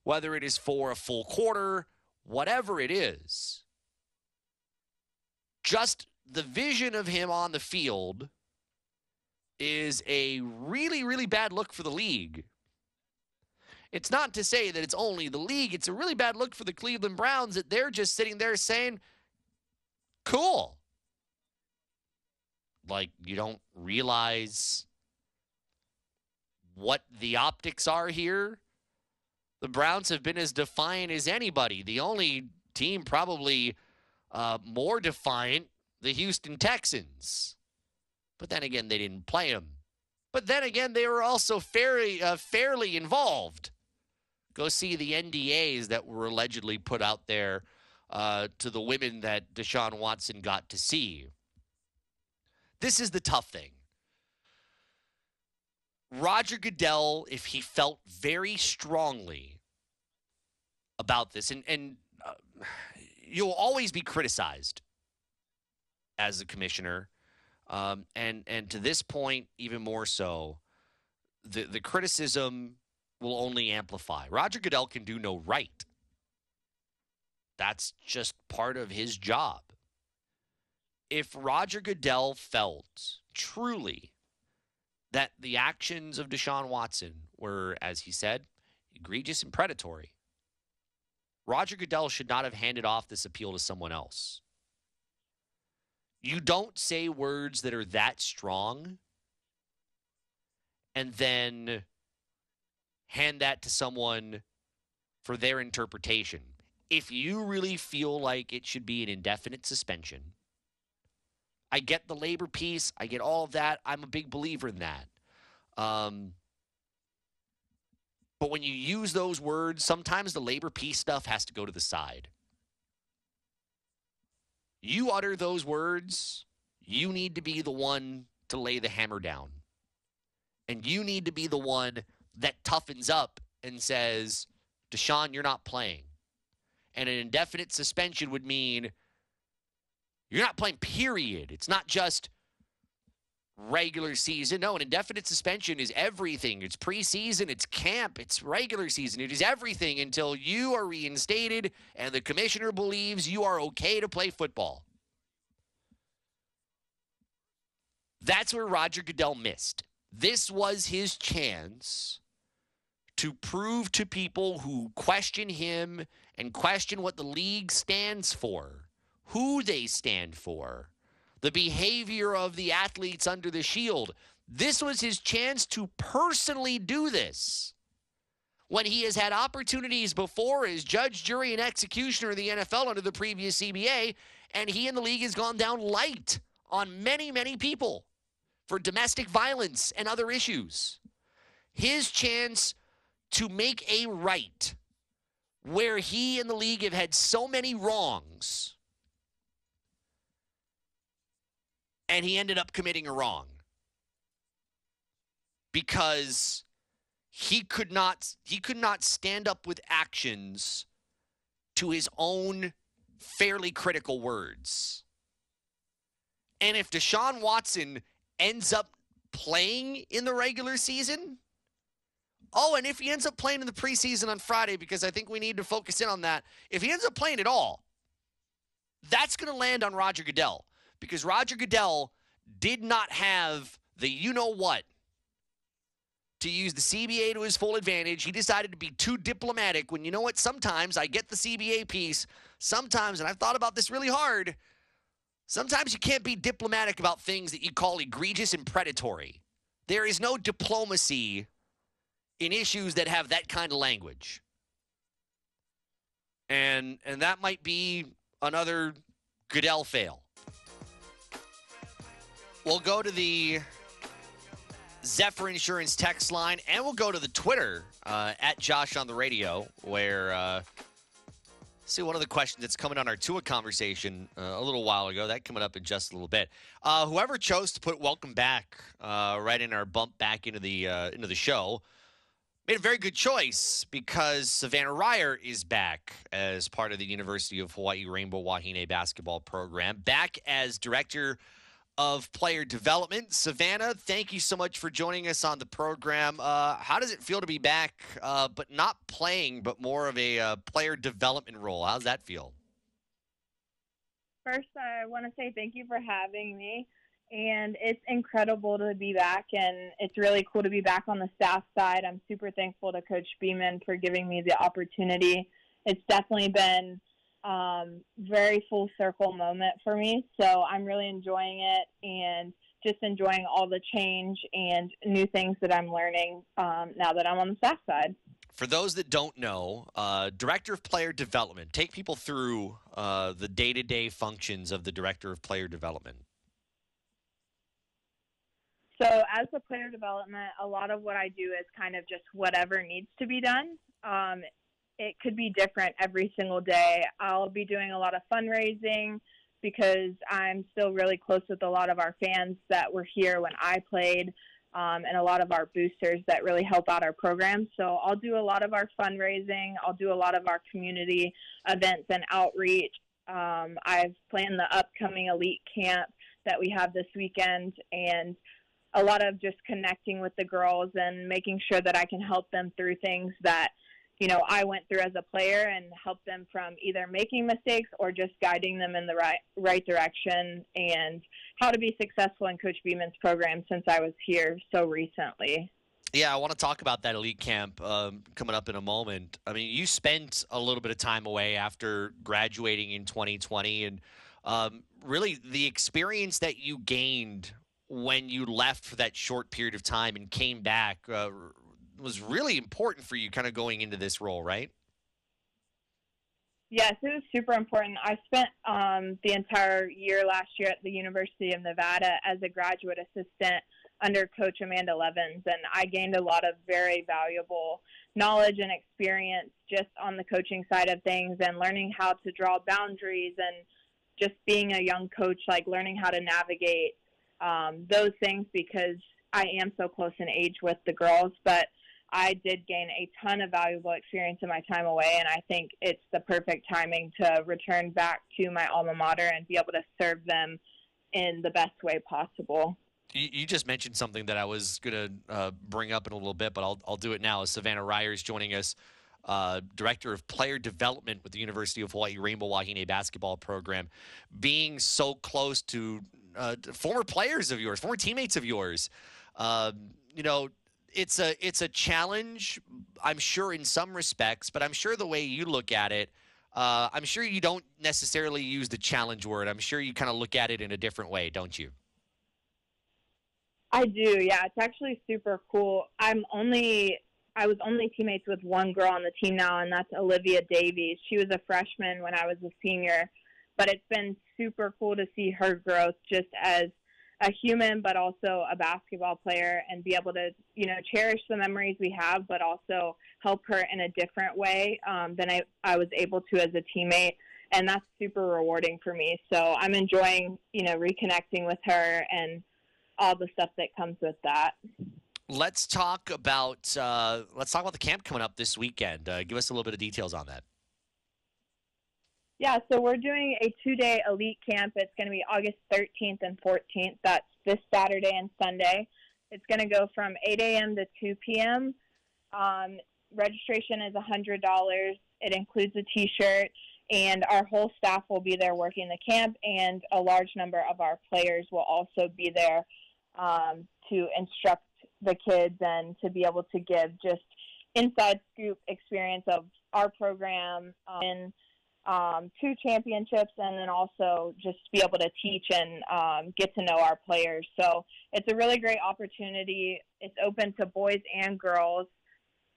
[SPEAKER 1] whether it is for a full quarter, whatever it is. Just the vision of him on the field is a really, really bad look for the league. It's not to say that it's only the league, it's a really bad look for the Cleveland Browns that they're just sitting there saying, cool. Like, you don't realize what the optics are here. The Browns have been as defiant as anybody. The only team probably uh, more defiant the Houston Texans. But then again, they didn't play them. But then again, they were also fairly uh, fairly involved. Go see the NDAs that were allegedly put out there uh, to the women that Deshaun Watson got to see. This is the tough thing. Roger Goodell, if he felt very strongly about this, and, and uh, you'll always be criticized as a commissioner. Um, and and to this point, even more so, the the criticism will only amplify. Roger Goodell can do no right. That's just part of his job. If Roger Goodell felt truly that the actions of Deshaun Watson were, as he said, egregious and predatory, Roger Goodell should not have handed off this appeal to someone else. You don't say words that are that strong and then hand that to someone for their interpretation. If you really feel like it should be an indefinite suspension, I get the labor piece, I get all of that. I'm a big believer in that. Um, but when you use those words, sometimes the labor peace stuff has to go to the side. You utter those words, you need to be the one to lay the hammer down. And you need to be the one that toughens up and says, Deshaun, you're not playing. And an indefinite suspension would mean you're not playing, period. It's not just regular season. No, an indefinite suspension is everything. It's preseason, it's camp, it's regular season. It is everything until you are reinstated and the commissioner believes you are okay to play football. That's where Roger Goodell missed. This was his chance to prove to people who question him and question what the league stands for, who they stand for, the behavior of the athletes under the shield. This was his chance to personally do this when he has had opportunities before as judge, jury, and executioner of the NFL under the previous CBA, and he and the league has gone down light on many, many people for domestic violence and other issues. His chance to make a right where he and the league have had so many wrongs, and he ended up committing a wrong because he could not he could not stand up with actions to his own fairly critical words. And if Deshaun Watson ends up playing in the regular season, oh, and if he ends up playing in the preseason on Friday, because I think we need to focus in on that, if he ends up playing at all, that's going to land on Roger Goodell because Roger Goodell did not have the you know what to use the CBA to his full advantage. He decided to be too diplomatic when you know what? Sometimes I get the CBA piece. Sometimes, and I've thought about this really hard, sometimes you can't be diplomatic about things that you call egregious and predatory. There is no diplomacy in issues that have that kind of language. And and that might be another Goodell fail. We'll go to the Zephyr Insurance text line, and we'll go to the Twitter uh, at Josh on the radio, where uh, see one of the questions that's coming on our Tua conversation uh, a little while ago. That coming up in just a little bit. Uh, whoever chose to put "Welcome Back" uh, right in our bump back into the uh, into the show made a very good choice because Savannah Reier is back as part of the University of Hawaii Rainbow Wahine basketball program, back as director of player development. Savannah, thank you so much for joining us on the program. Uh, how does it feel to be back, uh, but not playing, but more of a uh, player development role? How's that feel?
[SPEAKER 9] First, I want to say thank you for having me. And it's incredible to be back, and it's really cool to be back on the staff side. I'm super thankful to Coach Beeman for giving me the opportunity. It's definitely been um, very full circle moment for me. So I'm really enjoying it and just enjoying all the change and new things that I'm learning um, now that I'm on the staff side.
[SPEAKER 1] For those that don't know, uh, Director of Player Development, take people through uh, the day to day functions of the Director of Player Development.
[SPEAKER 9] So, as the player development, a lot of what I do is kind of just whatever needs to be done. Um, it could be different every single day. I'll be doing a lot of fundraising because I'm still really close with a lot of our fans that were here when I played. Um, and a lot of our boosters that really help out our program. So I'll do a lot of our fundraising. I'll do a lot of our community events and outreach. Um, I've planned the upcoming elite camp that we have this weekend and a lot of just connecting with the girls and making sure that I can help them through things that you know I went through as a player and helped them from either making mistakes or just guiding them in the right right direction and how to be successful in Coach Beeman's program since I was here so recently.
[SPEAKER 1] Yeah, I want to talk about that elite camp um, coming up in a moment. I mean, you spent a little bit of time away after graduating in 2020, and um, really the experience that you gained when you left for that short period of time and came back uh, was really important for you kind of going into this role, right?
[SPEAKER 9] Yes, it was super important. I spent um, the entire year last year at the University of Nevada as a graduate assistant under Coach Amanda Levens, and I gained a lot of very valuable knowledge and experience just on the coaching side of things and learning how to draw boundaries and just being a young coach, like learning how to navigate um, those things because I am so close in age with the girls. But I did gain a ton of valuable experience in my time away, and I think it's the perfect timing to return back to my alma mater and be able to serve them in the best way possible.
[SPEAKER 1] You, just mentioned something that I was going to uh, bring up in a little bit, but I'll, I'll do it now. Savannah Reier's joining us, uh, Director of Player Development with the University of Hawaii Rainbow Wahine basketball program. Being so close to uh, former players of yours, former teammates of yours, um, you know, it's a it's a challenge. I'm sure in some respects, but I'm sure the way you look at it, uh, I'm sure you don't necessarily use the challenge word. I'm sure you kind of look at it in a different way, don't you?
[SPEAKER 9] I do, yeah. It's actually super cool. I'm only I was only teammates with one girl on the team now, and that's Olivia Davies. She was a freshman when I was a senior, but it's been super cool to see her growth just as a human, but also a basketball player, and be able to, you know, cherish the memories we have, but also help her in a different way um, than I, I was able to as a teammate. And that's super rewarding for me. So I'm enjoying, you know, reconnecting with her and all the stuff that comes with that.
[SPEAKER 1] Let's talk about uh, let's talk about the camp coming up this weekend. Uh, give us a little bit of details on that.
[SPEAKER 9] Yeah, so we're doing a two-day elite camp. It's going to be August 13th and 14th. That's this Saturday and Sunday. It's going to go from 8 a.m. to 2 p.m. Um, registration is $100. It includes a T-shirt, and our whole staff will be there working the camp, and a large number of our players will also be there um, to instruct the kids and to be able to give just inside scoop experience of our program um, in um, two championships and then also just be able to teach and um, get to know our players. So it's a really great opportunity. It's open to boys and girls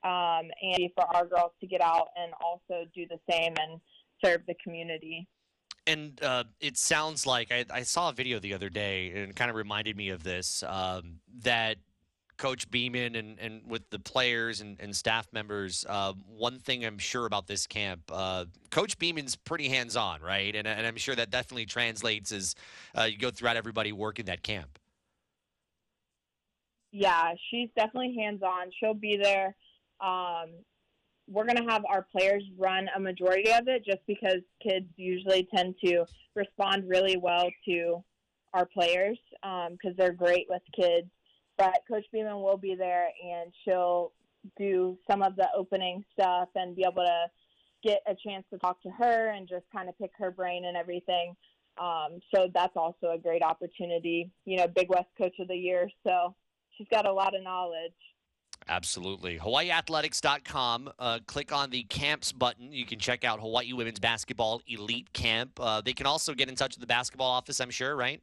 [SPEAKER 9] um, and for our girls to get out and also do the same and serve the community
[SPEAKER 1] and uh, it sounds like I, I, saw a video the other day and kind of reminded me of this um, that Coach Beeman and, and with the players and, and staff members, uh, one thing I'm sure about this camp, uh, Coach Beeman's pretty hands on, right? And, and I'm sure that definitely translates as uh, you go throughout everybody working that camp.
[SPEAKER 9] Yeah, she's definitely hands on. She'll be there. Um, we're going to have our players run a majority of it just because kids usually tend to respond really well to our players because um, they're great with kids. But Coach Beeman will be there and she'll do some of the opening stuff and be able to get a chance to talk to her and just kind of pick her brain and everything. Um, so that's also a great opportunity. You know, Big West Coach of the Year. So she's got a lot of knowledge.
[SPEAKER 1] Absolutely. HawaiiAthletics.com. Uh, click on the camps button. You can check out Hawaii Women's Basketball Elite Camp. Uh, they can also get in touch with the basketball office, I'm sure, right?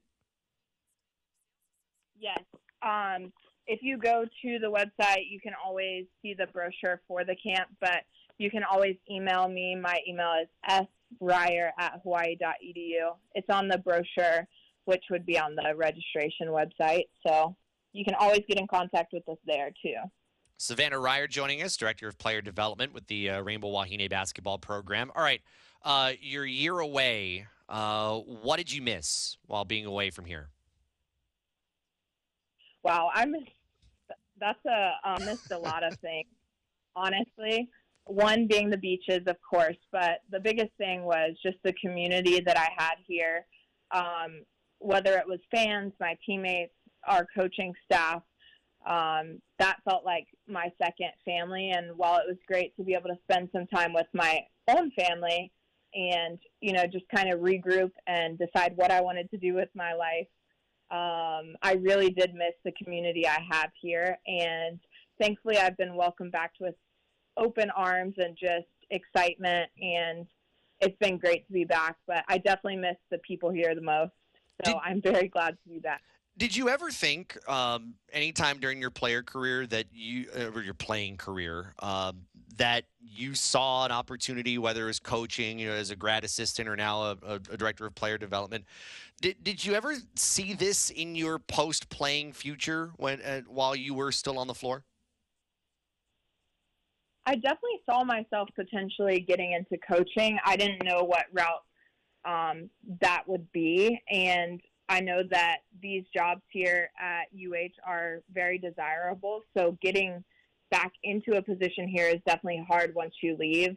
[SPEAKER 9] Yes. Um, if you go to the website, you can always see the brochure for the camp, but you can always email me. My email is sreier at hawaii.edu. It's on the brochure, which would be on the registration website. So you can always get in contact with us there, too.
[SPEAKER 1] Savannah Reier joining us, Director of Player Development with the uh, Rainbow Wahine basketball program. All right, uh, your year away, uh, what did you miss while being away from here?
[SPEAKER 9] Wow, I missed. That's a I missed a lot of things, honestly. One being the beaches, of course, but the biggest thing was just the community that I had here. Um, whether it was fans, my teammates, our coaching staff, um, that felt like my second family. And while it was great to be able to spend some time with my own family and, you know, just kind of regroup and decide what I wanted to do with my life, um, I really did miss the community I have here. And thankfully, I've been welcomed back with open arms and just excitement. And it's been great to be back. But I definitely miss the people here the most. So did, I'm very glad to be back.
[SPEAKER 1] Did you ever think, um, anytime during your player career that you, uh, or your playing career, um, that you saw an opportunity, whether it was coaching, you know, as a grad assistant or now a, a, director of player development? Did, did you ever see this in your post playing future when uh, while you were still on the floor?
[SPEAKER 9] I definitely saw myself potentially getting into coaching. I didn't know what route um, that would be, and I know that these jobs here at UH are very desirable. So getting back into a position here is definitely hard once you leave.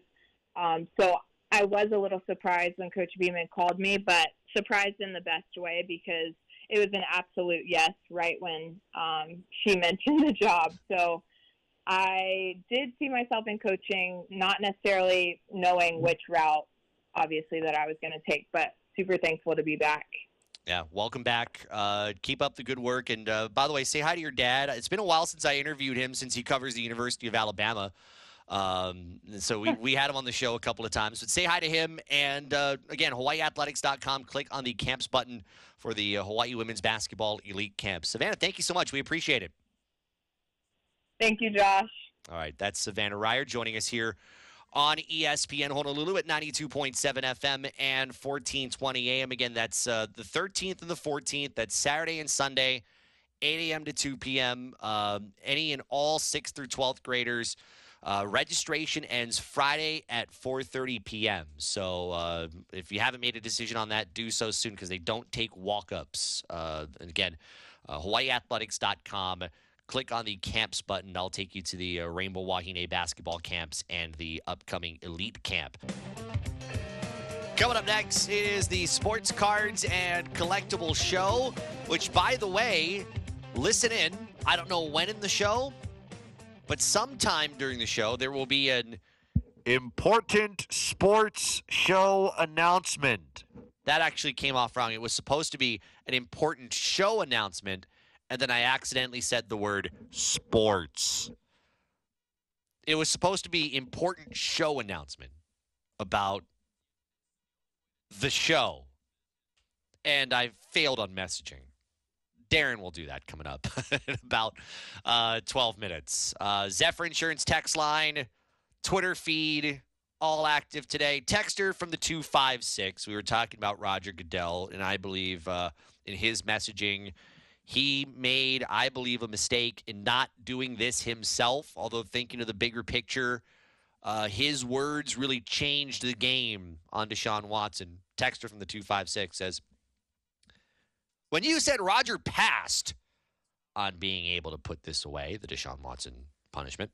[SPEAKER 9] Um, so I was a little surprised when Coach Beeman called me, but surprised in the best way because it was an absolute yes right when um, she mentioned the job. So I did see myself in coaching, not necessarily knowing which route, obviously, that I was going to take, but super thankful to be back
[SPEAKER 1] Yeah, welcome back. Uh, keep up the good work. And uh, by the way, say hi to your dad. It's been a while since I interviewed him since he covers the University of Alabama. Um, so we, we had him on the show a couple of times. But say hi to him. And uh, again, HawaiiAthletics.com. Click on the camps button for the uh, Hawaii Women's Basketball Elite Camp. Savannah, thank you so much. We appreciate it.
[SPEAKER 9] Thank you, Josh.
[SPEAKER 1] All right, that's Savannah Reier joining us here on ESPN Honolulu at 92.7 FM and 1420 AM. Again, that's uh, the 13th and the 14th. That's Saturday and Sunday, 8 a.m. to 2 p.m. Um, any and all 6th through 12th graders. Uh, registration ends Friday at 4:30 p.m. So uh, if you haven't made a decision on that, do so soon because they don't take walk-ups. Uh, again, uh, HawaiiAthletics.com. Click on the camps button. I'll take you to the uh, Rainbow Wahine basketball camps and the upcoming elite camp. Coming up next is the Sports Cards and Collectible Show, which, by the way, listen in. I don't know when in the show, but sometime during the show, there will be an important sports show announcement. That actually came off wrong. It was supposed to be an important show announcement, and then I accidentally said the word sports. It was supposed to be important show announcement about the show, and I failed on messaging. Darren will do that coming up in about uh, 12 minutes. Uh, Zephyr Insurance text line, Twitter feed, all active today. Texter from the 256. We were talking about Roger Goodell, and I believe uh, in his messaging, he made, I believe, a mistake in not doing this himself, although thinking of the bigger picture. Uh, his words really changed the game on Deshaun Watson. Texter from the 256 says, when you said Roger passed on being able to put this away, the Deshaun Watson punishment,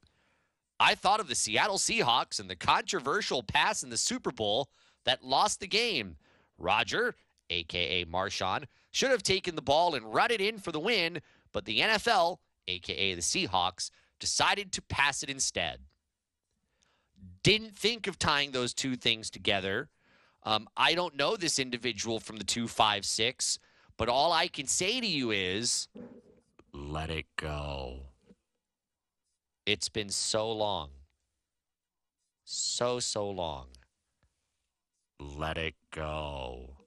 [SPEAKER 1] I thought of the Seattle Seahawks and the controversial pass in the Super Bowl that lost the game. Roger, aka Marshawn, should have taken the ball and run it in for the win, but the NFL, aka the Seahawks, decided to pass it instead. Didn't think of tying those two things together. Um, I don't know this individual from the 256. But all I can say to you is let it go. It's been so long. So, so long. Let it go.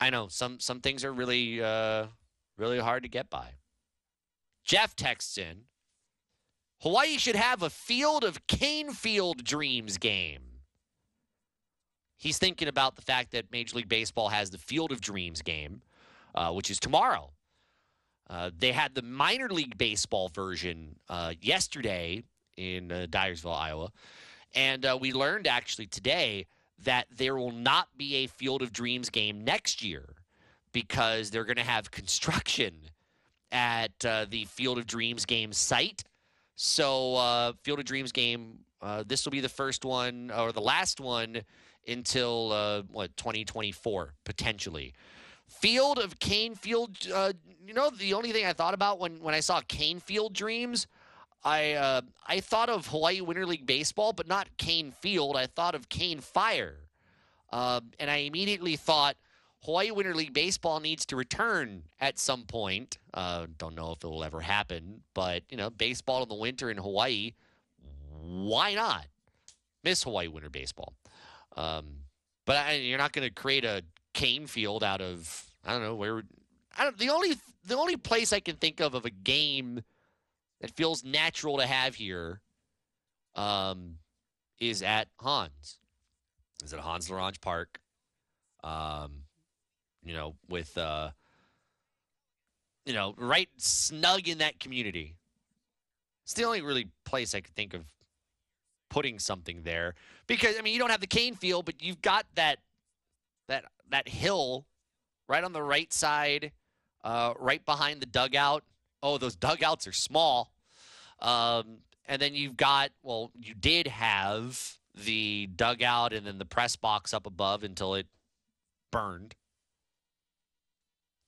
[SPEAKER 1] I know some some things are really uh really hard to get by. Jeff texts in. Hawaii should have a field of cane field dreams game he's thinking about the fact that Major League Baseball has the Field of Dreams game, uh, which is tomorrow. Uh, they had the minor league baseball version uh, yesterday in uh, Dyersville, Iowa. And uh, we learned actually today that there will not be a Field of Dreams game next year because they're going to have construction at uh, the Field of Dreams game site. So, Field of Dreams game, this will be the first one or the last one until uh, what 2024 potentially. Field of Cane Field. Uh, you know, the only thing I thought about when when I saw Cane Field Dreams, I uh, I thought of Hawaii Winter League baseball, but not Kane Field. I thought of CaneFire, uh, and I immediately thought Hawaii Winter League baseball needs to return at some point. Uh, don't know if it will ever happen, but you know, baseball in the winter in Hawaii. Why not? Miss Hawaii Winter Baseball. Um, but I, you're not going to create a Kane field out of I don't know where. I don't. The only the only place I can think of of a game that feels natural to have here um, is at Hans. Is at Hans L'Orange Park. Um, you know, with uh, you know, right snug in that community. It's the only really place I could think of putting something there because I mean you don't have the cane field, but you've got that that that hill right on the right side, uh, right behind the dugout. Oh, those dugouts are small. Um, and then you've got well, you did have the dugout and then the press box up above until it burned.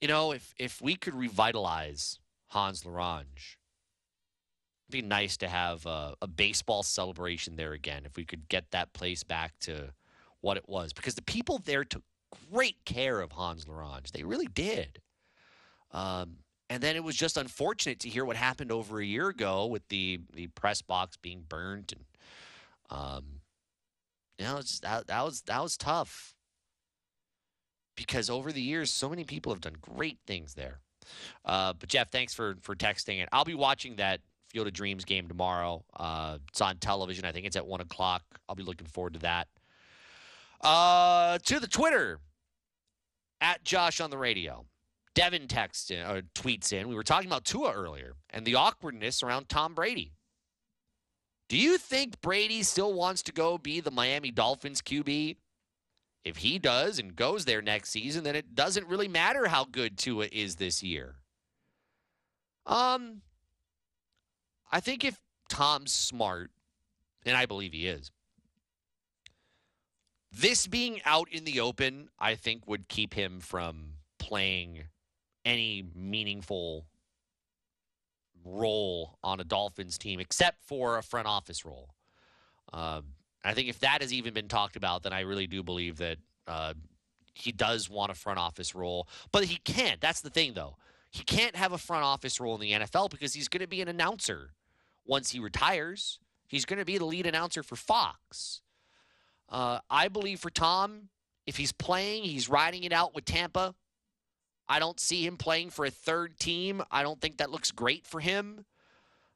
[SPEAKER 1] You know, if if we could revitalize Hans L'Orange, it'd be nice to have a, a, baseball celebration there again if we could get that place back to what it was because the people there took great care of Hans L'Orange. They really did. Um, and then it was just unfortunate to hear what happened over a year ago with the the press box being burnt and um, you know it's, that that was that was tough because over the years so many people have done great things there. Uh, but Jeff, thanks for for texting it. I'll be watching that Field of Dreams game tomorrow. Uh, it's on television. I think it's at one o'clock. I'll be looking forward to that. Uh, to the Twitter at Josh on the radio. Devin texts in, or tweets in. We were talking about Tua earlier and the awkwardness around Tom Brady. Do you think Brady still wants to go be the Miami Dolphins QB? If he does and goes there next season, then it doesn't really matter how good Tua is this year. Um, I think if Tom's smart, and I believe he is, this being out in the open, I think would keep him from playing any meaningful role on a Dolphins team except for a front office role. Um, I think if that has even been talked about, then I really do believe that uh, he does want a front office role. But he can't. That's the thing, though. He can't have a front office role in the NFL because he's going to be an announcer once he retires. He's going to be the lead announcer for Fox. Uh, I believe for Tom, if he's playing, he's riding it out with Tampa. I don't see him playing for a third team. I don't think that looks great for him.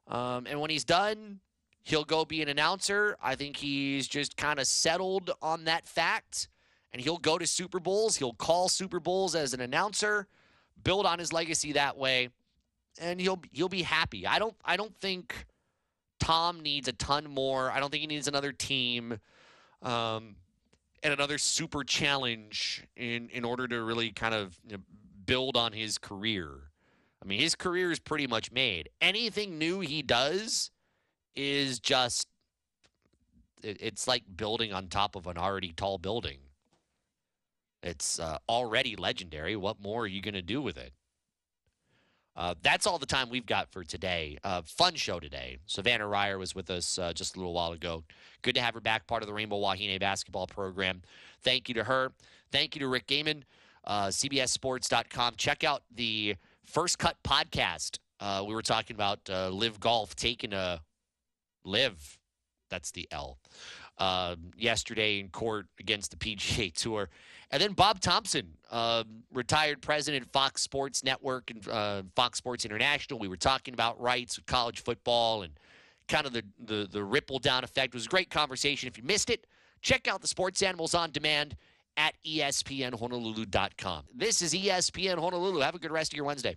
[SPEAKER 1] Um, and when he's done, he'll go be an announcer. I think he's just kind of settled on that fact. And he'll go to Super Bowls. He'll call Super Bowls as an announcer, build on his legacy that way, and he'll he'll be happy. I don't I don't think Tom needs a ton more. I don't think he needs another team um, and another super challenge in in order to really kind of you know, build on his career. I mean, his career is pretty much made. Anything new he does is just it, it's like building on top of an already tall building. It's uh, already legendary. What more are you going to do with it? Uh, that's all the time we've got for today. Uh, fun show today. Savannah Reier was with us uh, just a little while ago. Good to have her back, part of the Rainbow Wahine basketball program. Thank you to her. Thank you to Rick Gehman, uh, CBSSports.com. Check out the First Cut podcast. Uh, we were talking about uh, LIV Golf taking a live. That's the L. Uh, yesterday in court against the PGA Tour. And then Bob Thompson, uh, retired president Fox Sports Network and uh, Fox Sports International. We were talking about rights with college football and kind of the, the, the ripple down effect. It was a great conversation. If you missed it, check out the Sports Animals on Demand at ESPNHonolulu.com. This is ESPN Honolulu. Have a good rest of your Wednesday.